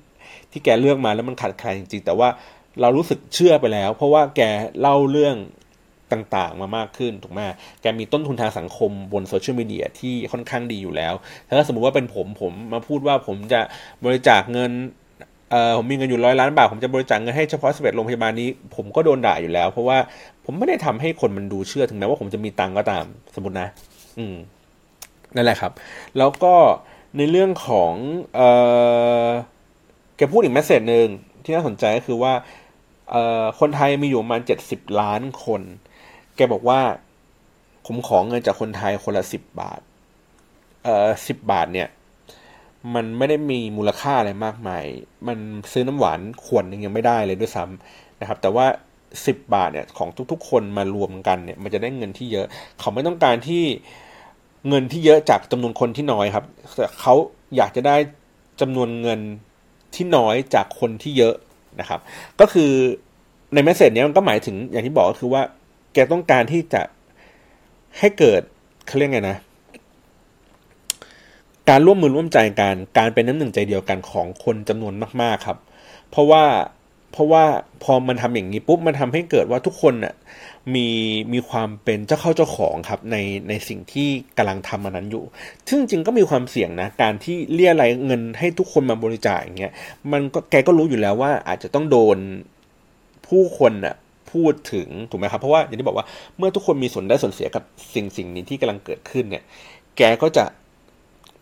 ที่แกเลือกมาแล้วมันขาดใครจริงๆ แต่ว่าเรารู้สึกเชื่อไปแล้ว เพราะว่าแกเล่าเรื่องต่างๆ มามากขึ้นถูกไหมแกมีต้นทุนทางสังคมบนโซเชียลมีเดียที่ค่อนข้างดีอยู่แล้ว ถ้าสมมุติว่าเป็นผมผมมาพูดว่าผมจะบริจาคเงินเออผมมีเงินอยู่ร้อยล้านบาท ผมจะบริจาคเงินให้เฉพาะสเปดโรงพยาบาลนี้ ผมก็โดนด่าอยู่แล้ว เพราะว่าผมไม่ได้ทำให้คนมันดูเชื่อถึงแม้ว่าผมจะมีตังก็ตามสมมตินะ อืม นั่นแหละครับ แล้วก็ในเรื่องของเออแกพูดอีกแมสเซจหนึ่งที่น่าสนใจก็คือว่าเออคนไทยมีอยู่ประมาณเจ็ดสิบล้านคน แกบอกว่าผมขอเงินจากคนไทยคนละสิบบาท เอ่อสิบบาทเนี่ย มันไม่ได้มีมูลค่าอะไรมากมาย มันซื้อน้ำหวานขวดหนึ่งยังไม่ได้เลยด้วยซ้ำนะครับ แต่ว่าสิบบาทเนี่ยของทุกๆ คนมารวมกันเนี่ย มันจะได้เงินที่เยอะ เขาไม่ต้องการที่ เงินที่เยอะจากจำนวนคนที่น้อยครับแต่เขาอยากจะได้จำนวนเงินที่น้อยจากคนที่เยอะนะครับ ก็คือในเมสเซจเนี้ยมันก็หมายถึงอย่างที่บอกก็คือว่า แกต้องการที่จะให้เกิดเขาเรียกไงนะ การร่วมมือร่วมใจกันการเป็นน้ำหนึ่งใจเดียวกันของคนจำนวนมากๆครับ เพราะว่าเพราะว่าพอมันทำอย่างนี้ปุ๊บมันทำให้เกิดว่าทุกคนน่ะ มีมีความเป็นเจ้าเข้าเจ้าของครับในในสิ่งที่กำลังทำมันนั้นอยู่ ซึ่งจริงก็มีความเสี่ยงนะ การที่เรียอะไรเงินให้ทุกคนมาบริจาคอย่างเงี้ยมันก็แกก็รู้อยู่แล้วว่าอาจจะต้องโดนผู้คนน่ะพูดถึงถูกไหมครับ เพราะว่าอย่างที่บอกว่าเมื่อทุกคนมีส่วนได้ส่วนเสียกับสิ่งสิ่งนี้ที่กำลังเกิดขึ้นเนี่ย แกก็จะ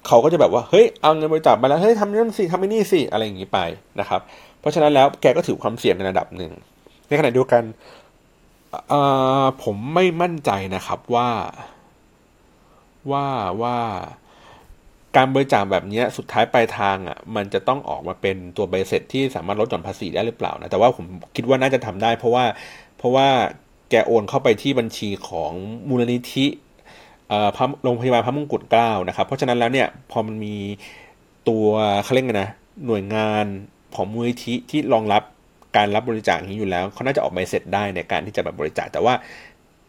เขาก็จะแบบว่าเฮ้ยเอาเงินบริจาคมาแล้วเฮ้ยทำนั่นสิทำไอ้นี่สิอะไรอย่างนี้ไปนะครับ เพราะฉะนั้นแล้วแกก็ถือความเสี่ยงในระดับหนึ่งในขณะเดียวกัน ผมไม่มั่นใจนะครับว่าว่าว่าการบริจาคแบบนี้สุดท้ายปลายทางอะมันจะต้องออกมาเป็นตัวใบเสร็จที่สามารถลดหย่อนภาษีได้หรือเปล่านะแต่ว่าผมคิดว่าน่าจะทำได้ เพราะว่าเพราะว่าแกโอนเข้าไปที่บัญชีของมูลนิธิโรงพยาบาลพระมงกุฎเกล้านะครับ เพราะฉะนั้นแล้วเนี่ยพอมันมีตัวเขาเรียกไงนะหน่วยงานของมูลนิธิที่รองรับ การรับบริจาคนี้อยู่แล้วเขาน่าจะออกใบเสร็จได้ในการที่จะแบบบริจาคแต่ว่า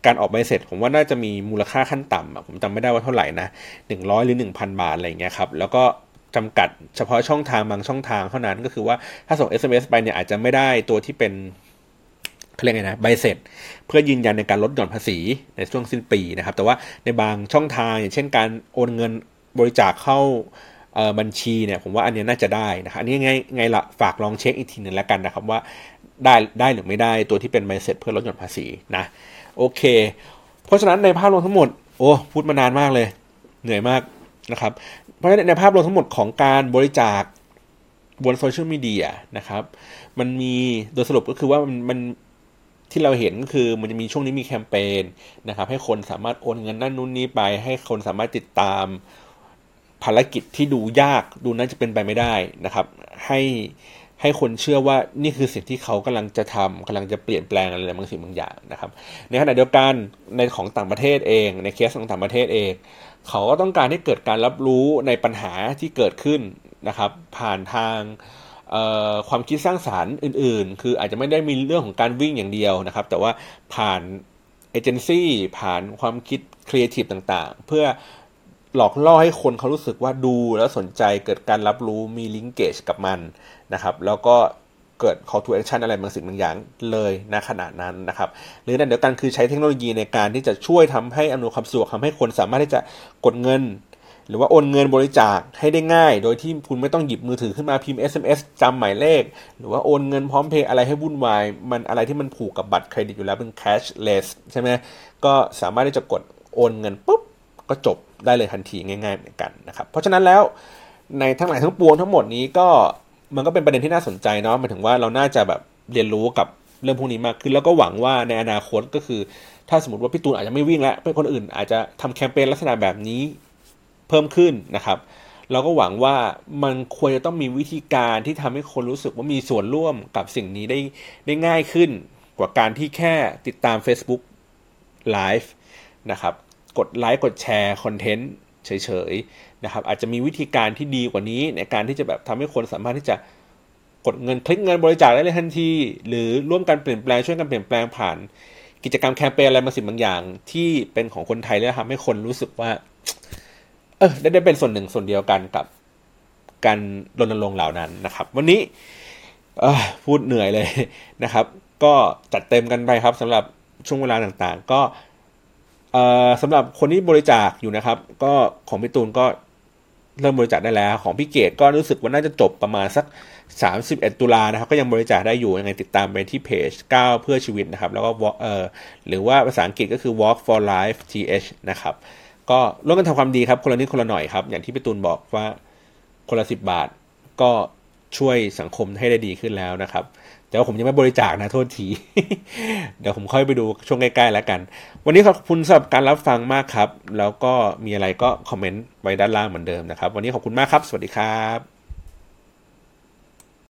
การออกใบเสร็จผมว่าน่าจะมีมูลค่าขั้นต่ำผมจำไม่ได้ว่าเท่าไหร่นะหนึ่งร้อยหรือหนึ่งพันบาทอะไรเงี้ยครับแล้วก็จำกัดเฉพาะช่องทางบางช่องทางเท่านั้นก็คือว่าถ้าส่ง SMS ไปเนี่ยอาจจะไม่ได้ตัวที่เป็นเขาเรียกไงนะใบเสร็จ เพื่อยืนยันในการลดหย่อนภาษีในช่วงสิ้นปีนะครับ แต่ว่าในบางช่องทางอย่างเช่นการโอนเงินบริจาคเข้า บัญชีเนี่ยผมว่าอันนี้น่าจะได้นะครับอันนี้ไงไงละฝากลองเช็คอีกทีหนึ่งแล้วกันนะครับว่าได้ได้หรือไม่ได้ตัวที่เป็นใบเสร็จเพื่อลดหย่อนภาษีนะโอเค เพราะฉะนั้นในภาพรวมทั้งหมดโอ้พูดมานานมากเลย เหนื่อยมากนะครับเพราะฉะนั้นในภาพรวมทั้งหมดของการบริจาคบนโซเชียลมีเดียนะครับมันมีโดยสรุปก็คือว่ามันมันที่เราเห็นก็คือมันจะมีช่วงนี้มีแคมเปญนะครับให้คนสามารถโอนเงินนั่นนู่นนี้ไป ให้คนสามารถติดตาม ภารกิจที่ดูยากดูน่าจะเป็นไปไม่ได้นะครับ ให้ให้คนเชื่อว่านี่คือสิ่งที่เขากำลังจะทำกำลังจะเปลี่ยนแปลงอะไรบางสิ่งบางอย่างนะครับ ในขณะเดียวกันในของต่างประเทศเอง ในเคสของต่างประเทศเอง เขาก็ต้องการให้เกิดการรับรู้ในปัญหาที่เกิดขึ้นนะครับ ผ่านทางความคิดสร้างสรรค์อื่น ๆ คืออาจจะไม่ได้มีเรื่องของการวิ่งอย่างเดียวนะครับ แต่ว่าผ่านเอเจนซี่ผ่านความคิดครีเอทีฟต่างๆ เพื่อ หลอกล่อให้คนเขารู้สึกว่าดูแล้วสนใจเกิดการรับรู้มี linkage กับมันนะครับ แล้วก็เกิด call to action อะไรบางสิ่งบางอย่างเลยณขณะนั้นนะครับ หรือในเดียวกันคือใช้เทคโนโลยีในการที่จะช่วยทำให้อำนวยความสะดวกทำให้คนสามารถที่จะกดเงิน หรือว่าโอนเงินบริจาคให้ได้ง่าย โดยที่คุณไม่ต้องหยิบมือถือขึ้นมาพิมพ์ SMS จำหมายเลข หรือว่าโอนเงินพร้อมเพย์อะไรให้วุ่นวาย มันอะไรที่มันผูกกับบัตรเครดิตอยู่แล้วเป็น cashless ใช่ไหมก็สามารถที่จะกดโอนเงินปุ๊บก็จบ ได้เลยทันทีง่ายๆเหมือนกันนะครับ เพราะฉะนั้นแล้วในทั้งหลายทั้งปวงทั้งหมดนี้ก็มันก็เป็นประเด็นที่น่าสนใจเนาะหมายถึงว่าเราน่าจะแบบเรียนรู้กับเรื่องพวกนี้มากขึ้นแล้วก็หวังว่าในอนาคตก็คือ ถ้าสมมติว่าพี่ตูนอาจจะไม่วิ่งแล้วเพื่อนคนอื่นอาจจะทำแคมเปญลักษณะแบบนี้เพิ่มขึ้นนะครับ เราก็หวังว่ามันควรจะต้องมีวิธีการที่ทำให้คนรู้สึกว่ามีส่วนร่วมกับสิ่งนี้ได้ได้ง่ายขึ้น กว่าการที่แค่ติดตาม Facebook Live นะครับ กดไลค์กดแชร์คอนเทนต์เฉยๆนะครับอาจจะมีวิธีการที่ดีกว่านี้ในการที่จะแบบทำให้คนสามารถที่จะกดเงินคลิกเงินบริจาคได้เลยทันที หรือร่วมกันเปลี่ยนแปลงช่วยกันเปลี่ยนแปลงผ่าน กิจกรรมแคมเปญอะไรบางสิ่งบางอย่าง ที่เป็นของคนไทยแล้วทำให้คนรู้สึกว่า เออได้ได้เป็นส่วนหนึ่งส่วนเดียวกันกับการรณรงค์เหล่านั้นนะครับ วันนี้พูดเหนื่อยเลยนะครับ ก็จัดเต็มกันไปครับสำหรับช่วงเวลาต่างๆ ก็ สำหรับคนที่บริจาคอยู่นะครับ ก็ของพี่ตูนก็เริ่มบริจาคได้แล้ว ของพี่เกดก็รู้สึกว่าน่าจะจบประมาณสัก 31 ตุลานะครับ ก็ยังบริจาคได้อยู่ยังไงติดตามไปที่เพจ 9 เพื่อชีวิตนะครับ แล้วก็เอ่อหรือว่าภาษาอังกฤษก็คือ walk for life th นะครับ ก็ร่วมกันทำความดีครับ คนละนิดคนละหน่อยครับ อย่างที่พี่ตูนบอกว่าคนละสิบบาท ก็ช่วยสังคมให้ได้ดีขึ้นแล้วนะครับ แต่ว่าผมยังไม่บริจาคนะโทษที เดี๋ยวผมค่อยไปดูช่วงใกล้ๆแล้วกัน วันนี้ขอบคุณสำหรับการรับฟังมากครับ แล้วก็มีอะไรก็คอมเมนต์ไว้ด้านล่างเหมือนเดิมนะครับ วันนี้ขอบคุณมากครับ สวัสดีครับ